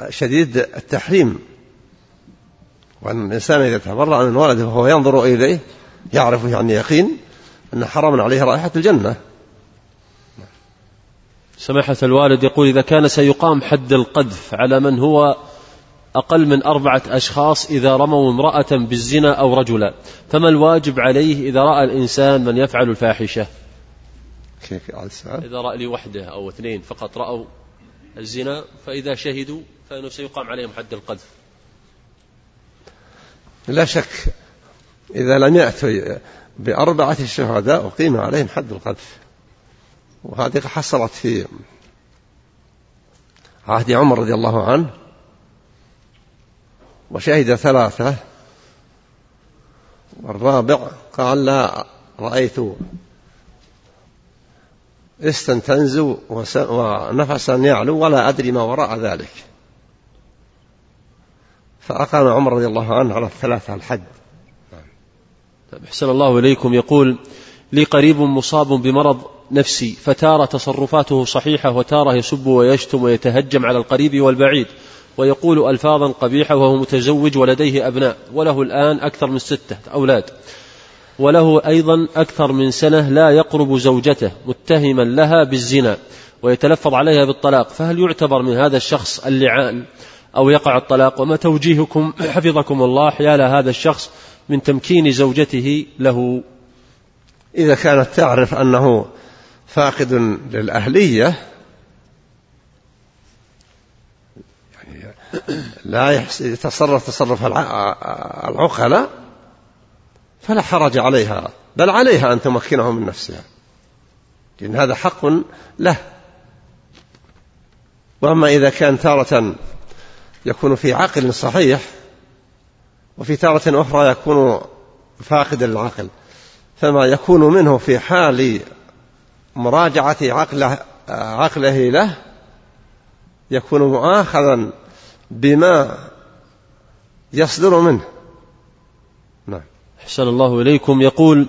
شديد التحريم. وأن الإنسان إذا تبرأ من ولده وهو ينظر إليه يعرف يعني يقين أن حرام عليه رائحة الجنة. سماحة الوالد يقول إذا كان سيقام حد القذف على من هو أقل من أربعة أشخاص إذا رموا امرأة بالزنا أو رجلا. فما الواجب عليه إذا رأى الإنسان من يفعل الفاحشة؟ كيف إذا رأى لوحده أو اثنين فقط رأوا الزنا فإذا شهدوا فإنه سيقام عليهم حد القذف. لا شك إذا لم يأتوا بأربعة شهداء أقيم عليهم حد القذف. وهذه حصلت في عهد عمر رضي الله عنه. وشهد ثلاثة. والرابع قال لا رأيت استا تنزو ونفسا يعلو ولا أدري ما وراء ذلك. فأقام عمر رضي الله عنه على الثلاثة الحد طيب أحسن الله إليكم. يقول لي قريب مصاب بمرض نفسي فتارة تصرفاته صحيحة وتارة يسب ويشتم ويتهجم على القريب والبعيد. ويقول ألفاظا قبيحة وهو متزوج ولديه أبناء وله الآن أكثر من ستة أولاد. وله أيضا أكثر من سنة لا يقرب زوجته متهما لها بالزنا ويتلفظ عليها بالطلاق. فهل يعتبر من هذا الشخص اللعان أو يقع الطلاق؟ وما توجيهكم؟ [CLEARS THROAT] حفظكم الله حيال هذا الشخص من تمكين زوجته له. إذا كانت تعرف أنه فاقد للأهلية يعني لا يتصرف تصرف العقلاء فلا حرج عليها بل عليها أن تمكنه من نفسها. لأن هذا حق له. وأما إذا كان تارة يكون في عقل صحيح وفي تارة أخرى يكون فاقدا للعقل فما يكون منه في حال مراجعة عقله, عقله له يكون مؤاخذا بما يصدر منه. نعم. أحسن الله إليكم. يقول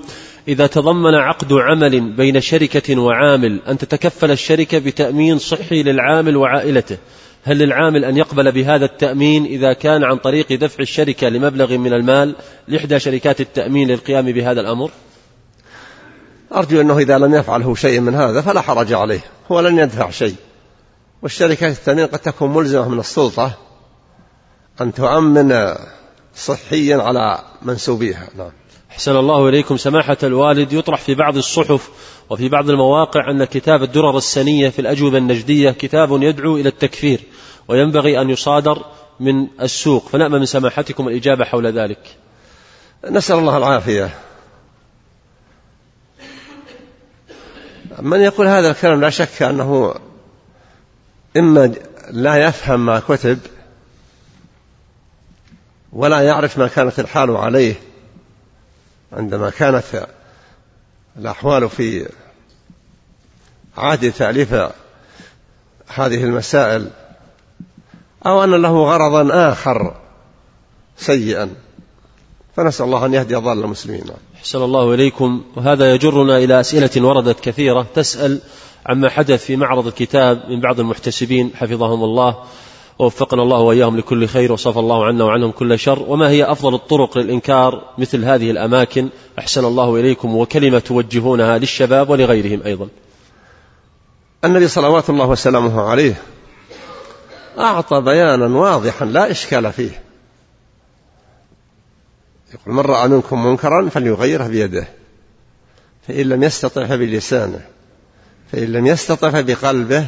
إذا تضمن عقد عمل بين شركة وعامل أن تتكفل الشركة بتأمين صحي للعامل وعائلته هل للعامل أن يقبل بهذا التأمين إذا كان عن طريق دفع الشركة لمبلغ من المال لإحدى شركات التأمين للقيام بهذا الأمر؟ أرجو أنه إذا لم يفعله شيء من هذا فلا حرج عليه هو لن يدفع شيء. والشركات التأمين قد تكون ملزمة من السلطة أن تؤمن صحيا على منسوبيها. نعم. أحسن الله إليكم. سماحة الوالد يطرح في بعض الصحف وفي بعض المواقع أن كتاب الدرر السنية في الأجوبة النجدية كتاب يدعو إلى التكفير وينبغي أن يصادر من السوق. فنأمل من سماحتكم الإجابة حول ذلك. نسأل الله العافية. من يقول هذا الكلام؟ لا شك أنه إما لا يفهم ما كتب ولا يعرف ما كانت الحال عليه عندما كانت الأحوال في عهد تأليف هذه المسائل أو أن له غرضا آخر سيئا. فنسأل الله أن يهدي ضال المسلمين. أحسن الله إليكم. وهذا يجرنا إلى أسئلة وردت كثيرة تسأل عما حدث في معرض الكتاب من بعض المحتسبين حفظهم الله. ووفقنا الله وإياهم لكل خير وصف الله عنا وعنهم كل شر. وما هي أفضل الطرق للإنكار؟ مثل هذه الأماكن. أحسن الله إليكم وكلمة توجهونها للشباب ولغيرهم أيضا. النبي صلوات الله وسلامه عليه أعطى بيانا واضحا لا إشكال فيه. يقول من رأى منكم منكرا فليغيره بيده. فإن لم يستطع فبلسانه. فإن لم يستطع فبقلبه.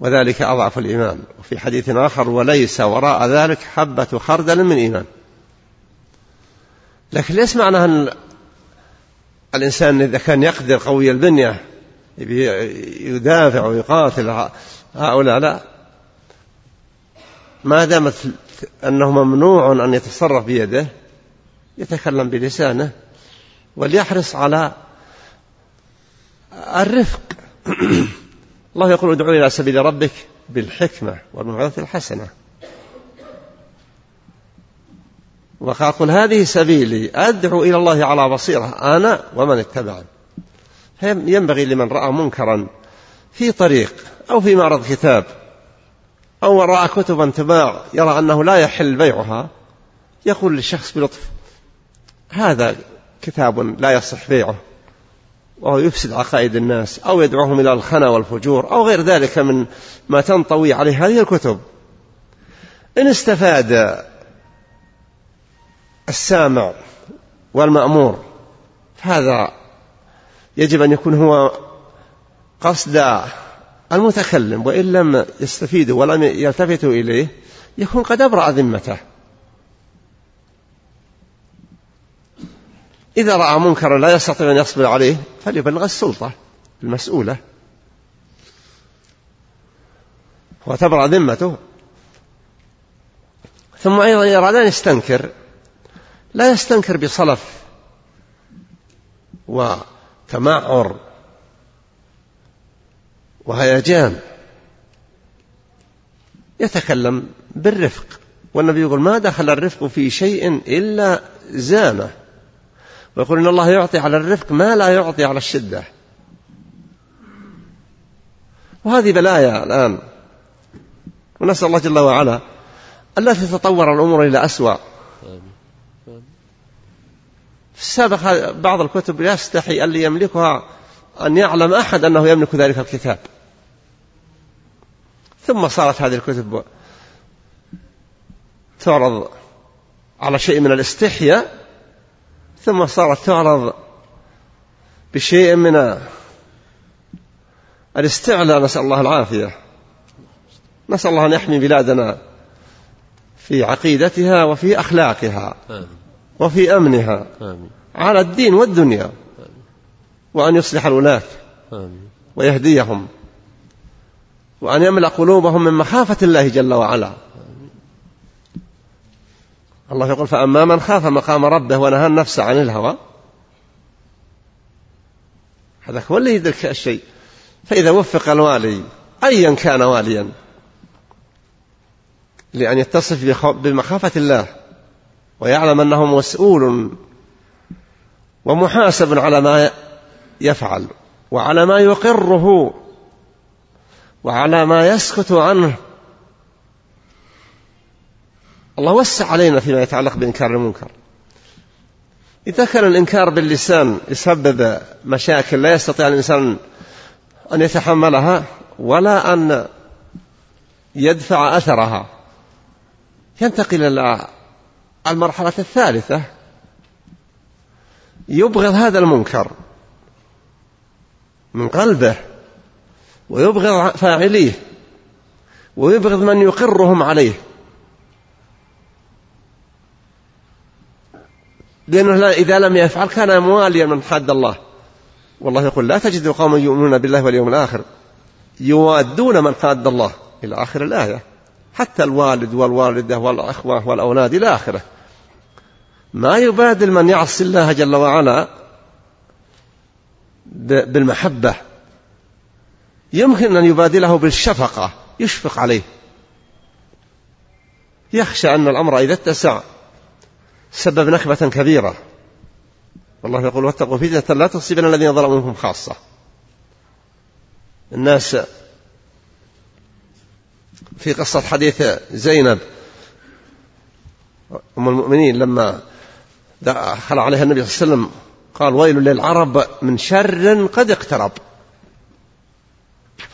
وذلك أضعف الإيمان. وفي حديث آخر وليس وراء ذلك حبة خردل من إيمان. لكن ليس معنى أن الإنسان إذا كان يقدر قوي البنية يدافع ويقاتل هؤلاء لا. ما دامت أنه ممنوع أن يتصرف بيده يتكلم بلسانه وليحرص على الرفق. [CLEARS THROAT] الله يقول ادعو إلى سبيل ربك بالحكمة والموعظة الحسنة. وقال هذه سبيلي أدعو إلى الله على بصيرة أنا ومن اتبعني. ينبغي لمن رأى منكرا في طريق أو في معرض كتاب أو رأى كتبا تباع يرى أنه لا يحل بيعها يقول للشخص بلطف هذا كتاب لا يصح بيعه. وهو يفسد عقائد الناس أو يدعوهم إلى الخنا والفجور أو غير ذلك من ما تنطوي عليه هذه الكتب. إن استفاد السامع والمأمور فهذا يجب أن يكون هو قصد المتكلم وإن لم يستفيدوا ولم يلتفتوا إليه يكون قد أبرأ ذمته. إذا رأى منكرا لا يستطيع أن يصبر عليه فليبلغ السلطة المسؤولة. وتبرأ ذمته. ثم أيضا إذا أراد أن يستنكر لا يستنكر بصلف وتمعر وهيجان. يتكلم بالرفق والنبي يقول ما دخل الرفق في شيء إلا زانه. ويقول إن الله يعطي على الرفق ما لا يعطي على الشدة. وهذه بلايا الآن. ونسأل الله جل وعلا ألا تتطور الأمور إلى أسوأ. في السابق بعض الكتب يستحي اللي يملكها أن يعلم أحد أنه يملك ذلك الكتاب. ثم صارت هذه الكتب تعرض على شيء من الاستحياء ثم صارت تعرض بشيء من الاستعلاء. نسأل الله العافية. نسأل الله أن يحمي بلادنا في عقيدتها وفي أخلاقها وفي أمنها على الدين والدنيا وأن يصلح الولاة ويهديهم وأن يملأ قلوبهم من مخافة الله جل وعلا. الله يقول فأما من خاف مقام ربه ونهى النفس عن الهوى هذا هو اللي يدرك الشيء. فإذا وفق الوالي أيا كان واليا لأن يتصف بمخافة الله ويعلم أنه مسؤول ومحاسب على ما يفعل وعلى ما يقره وعلى ما يسكت عنه. الله وسع علينا فيما يتعلق بإنكار المنكر. إذا كان الإنكار باللسان يسبب مشاكل لا يستطيع الإنسان أن يتحملها ولا أن يدفع أثرها. ينتقل إلى المرحلة الثالثة. يبغض هذا المنكر من قلبه ويبغض فاعليه ويبغض من يقرهم عليه. لأنه إذا لم يفعل كان مواليا من حد الله. والله يقول لا تجد قوما يؤمنون بالله واليوم الآخر يوادون من حاد الله. إلى آخر الآية. حتى الوالد والوالدة والأخوة والأولاد إلى آخره. ما يبادل من يعصي الله جل وعلا بالمحبة. يمكن أن يبادله بالشفقة. يشفق عليه. يخشى أن الأمر إذا اتسع. سبب نكبة كبيرة. والله يقول واتقوا فتنة لا تصيبن الذين ظلموا منكم خاصة. الناس في قصة حديث زينب أم المؤمنين لما دخل عليها النبي صلى الله عليه وسلم قال ويل للعرب من شر قد اقترب.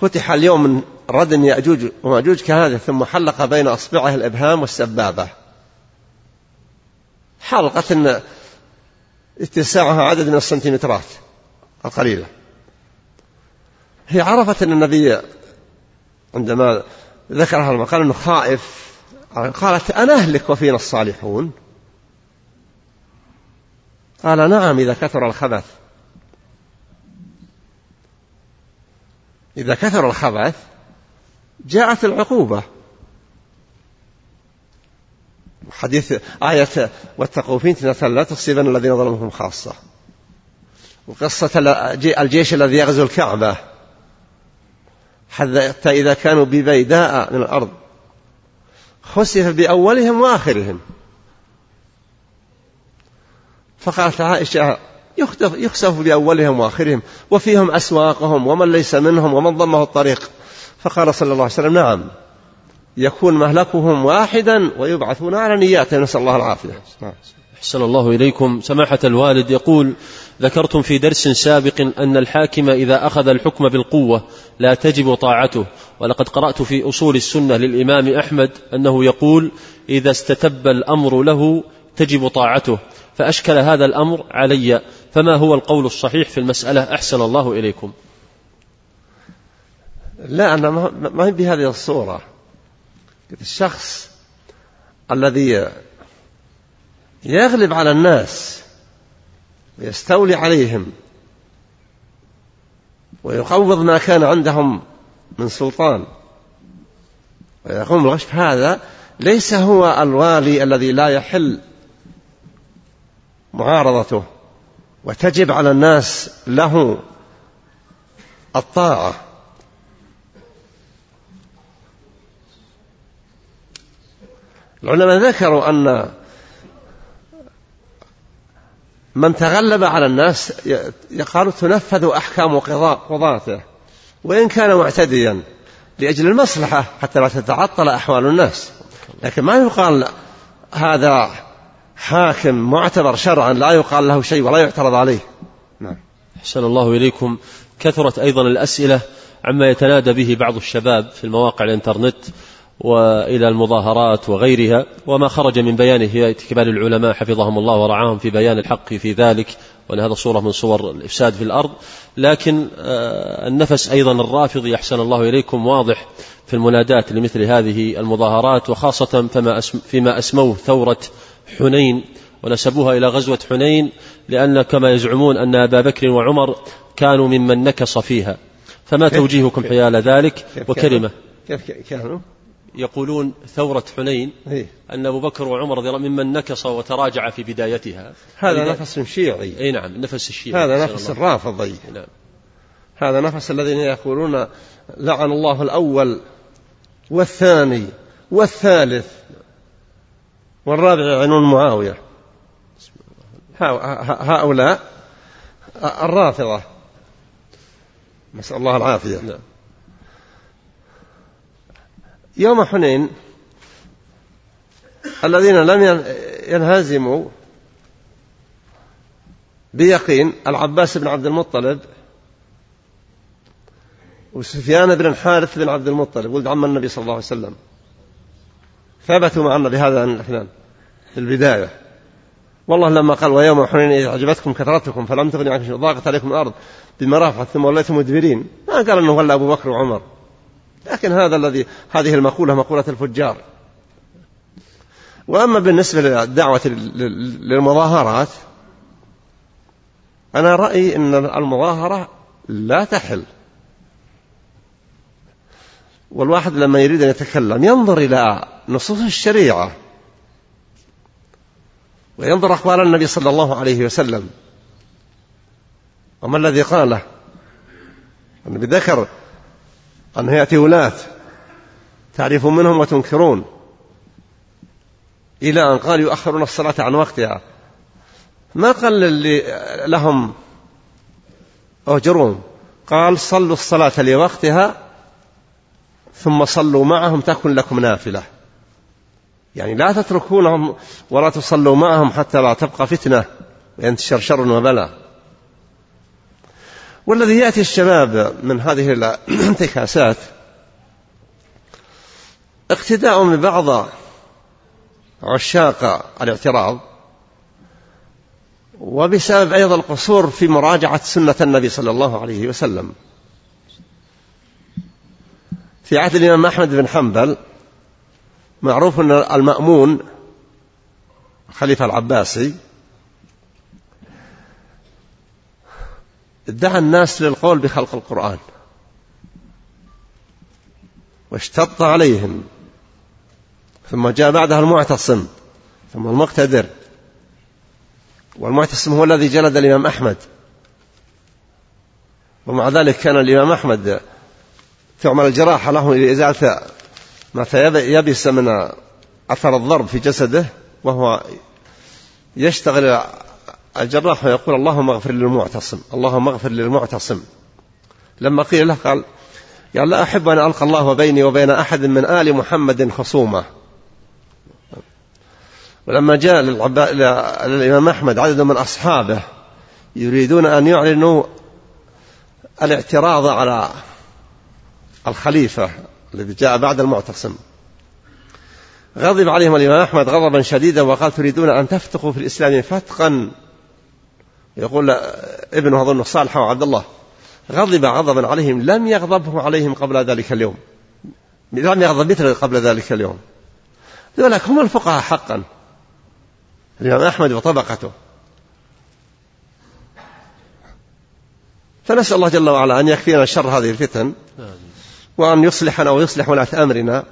فتح اليوم من ردم يأجوج ومأجوج كهذا ثم حلق بين أصبعه الإبهام والسبابة. حلقة اتساعها عدد من السنتيمترات القليلة. هي عرفت أن النبي عندما ذكر هذا المقال أنه خائف قالت أنا أهلك وفينا الصالحون؟ قال نعم إذا كثر الخبث. إذا كثر الخبث جاءت العقوبة. حديث آية واتقوا فتنة لا تصيبن الذين ظلمهم خاصة. وقصة الجيش الذي يغزو الكعبة. حتى إذا كانوا ببيداء من الأرض. خسف بأولهم وآخرهم. فقالت عائشة يخسف بأولهم وآخرهم. وفيهم أسواقهم ومن ليس منهم ومن ضمه الطريق. فقال صلى الله عليه وسلم نعم. يكون مهلكهم واحدا ويبعثون على نياتهم نسأل الله العافية. أحسن الله إليكم. سماحة الوالد يقول ذكرتم في درس سابق أن الحاكم إذا أخذ الحكم بالقوة لا تجب طاعته. ولقد قرأت في أصول السنة للإمام أحمد أنه يقول إذا استتب الأمر له تجب طاعته. فأشكل هذا الأمر علي. فما هو القول الصحيح في المسألة؟ أحسن الله إليكم. لا أنا ما هي بهذه الصورة. الشخص الذي يغلب على الناس ويستولي عليهم ويقوض ما كان عندهم من سلطان. ويقوم بالغش هذا ليس هو الوالي الذي لا يحل معارضته. وتجب على الناس له الطاعة. العلماء ذكروا أن من تغلب على الناس يقال تنفذ أحكام قضاته وإن كان معتديا لأجل المصلحة حتى لا تتعطل أحوال الناس. لكن ما يقال هذا حاكم معتبر شرعا لا يقال له شيء ولا يعترض عليه. نعم. أحسن الله إليكم. كثرت أيضا الأسئلة عما يتنادى به بعض الشباب في المواقع الإنترنت. وإلى المظاهرات وغيرها. وما خرج من بيان هيئه كبار العلماء حفظهم الله ورعاهم في بيان الحق في ذلك. وأن هذا صورة من صور الإفساد في الأرض. لكن آه، النفس أيضا الرافضي احسن الله إليكم. واضح في المنادات لمثل هذه المظاهرات. وخاصة فما فيما أسموه ثورة حنين. ونسبوها إلى غزوة حنين. لأن كما يزعمون أن أبا بكر وعمر كانوا ممن نكص فيها. فما توجيهكم حيال ذلك؟ وكلمة. كيف كانوا؟ يقولون ثورة حنين إيه؟ أن أبو بكر وعمر رضي الله ممن نكص وتراجع في بدايتها. هذا نفس شيعي. أي نعم نفس الشيعي هذا نفس الرافضي. نعم. هذا نفس الذين يقولون لعن الله الأول والثاني والثالث والرابع يعنون معاوية. هؤلاء الرافضة. نسأل الله العافية. نعم. يوم حنين الذين لم ينهزموا بيقين العباس بن عبد المطلب وسفيان بن الحارث بن عبد المطلب ولد عم النبي صلى الله عليه وسلم. ثبتوا مع النبي هذا الاثنان في البداية. والله لما قال ويوم حنين إذ أعجبتكم كثرتكم فلم تغني عنكم ضاقت عليكم الأرض بما رافعت ثم وليتم مدبرين. ما قال أنه ولا أبو بكر وعمر. لكن هذا الذي هذه المقولة مقولة الفجار. وأما بالنسبة للدعوة للمظاهرات أنا رأيي أن المظاهرة لا تحل. والواحد لما يريد أن يتكلم ينظر إلى نصوص الشريعة وينظر أقوال النبي صلى الله عليه وسلم. وما الذي قاله؟ النبي ذكر أنه يأتي ولاة تعرفون منهم وتنكرون إلى أن قال يؤخرون الصلاة عن وقتها. ما قال لهم أهجرون قال صلوا الصلاة لوقتها ثم صلوا معهم تكن لكم نافلة. يعني لا تتركونهم ولا تصلوا معهم حتى لا تبقى فتنة وينتشر شر وبلاء والذي يأتي الشباب من هذه الانتكاسات [CLEARS THROAT] اقتداء من بعض عشاق الاعتراض وبسبب أيضا القصور في مراجعة سنة النبي صلى الله عليه وسلم. في عهد الإمام أحمد بن حنبل معروف أن المأمون الخليفة العباسي دعا الناس للقول بخلق القرآن. واشتط عليهم. ثم جاء بعدها المعتصم. ثم المقتدر. والمعتصم هو الذي جلد الإمام أحمد. ومع ذلك كان الإمام أحمد تعمل الجراحة له لإزالة ما يبس من أثر الضرب في جسده وهو يشتغل الجراح ويقول اللهم اغفر للمعتصم اللهم اغفر للمعتصم. لما قيل له قال قال لا أحب أن ألقى الله بيني وبين أحد من آل محمد خصومة. ولما جاء للإمام أحمد عدد من أصحابه يريدون أن يعلنوا الاعتراض على الخليفة الذي جاء بعد المعتصم. غضب عليهم الإمام أحمد غضبا شديدا وقال تريدون أن تفتقوا في الإسلام فتقا. يقول ابنه أظن صالح وعبد الله غضب غضبا عليهم لم يغضبه عليهم قبل ذلك اليوم. لم يغضب مثل قبل ذلك اليوم. ذلك هم الفقهاء حقا. الإمام أحمد وطبقته. فنسأل الله جل وعلا أن يكفينا شر هذه الفتن وأن يصلحنا ويصلح ولاة أمرنا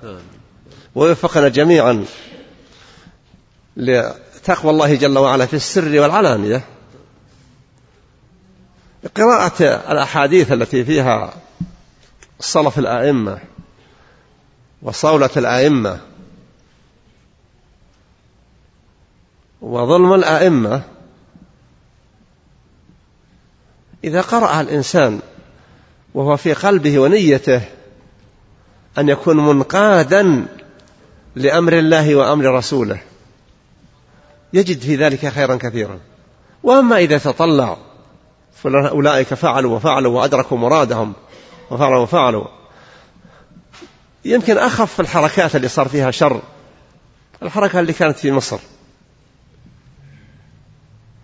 ويوفقنا جميعا لتقوى الله جل وعلا في السر والعلانية. قراءة الأحاديث التي فيها صلف الآئمة وصولة الآئمة وظلم الآئمة إذا قرأ الإنسان وهو في قلبه ونيته أن يكون منقادا لأمر الله وأمر رسوله يجد في ذلك خيرا كثيرا. وأما إذا تطلع فأولئك فعلوا وفعلوا وأدركوا مرادهم. وفعلوا وفعلوا. يمكن أخف الحركات اللي صار فيها شر. الحركة اللي كانت في مصر.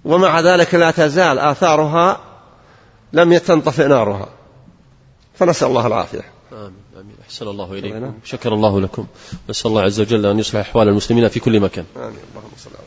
ومع ذلك لا تزال آثارها لم تنطفئ نارها. فنسأل الله العافية. آمين آمين. أحسن الله إليكم. شكر الله لكم. نسأل الله عز وجل أن يصلح أحوال المسلمين في كل مكان. آمين. اللهم صل على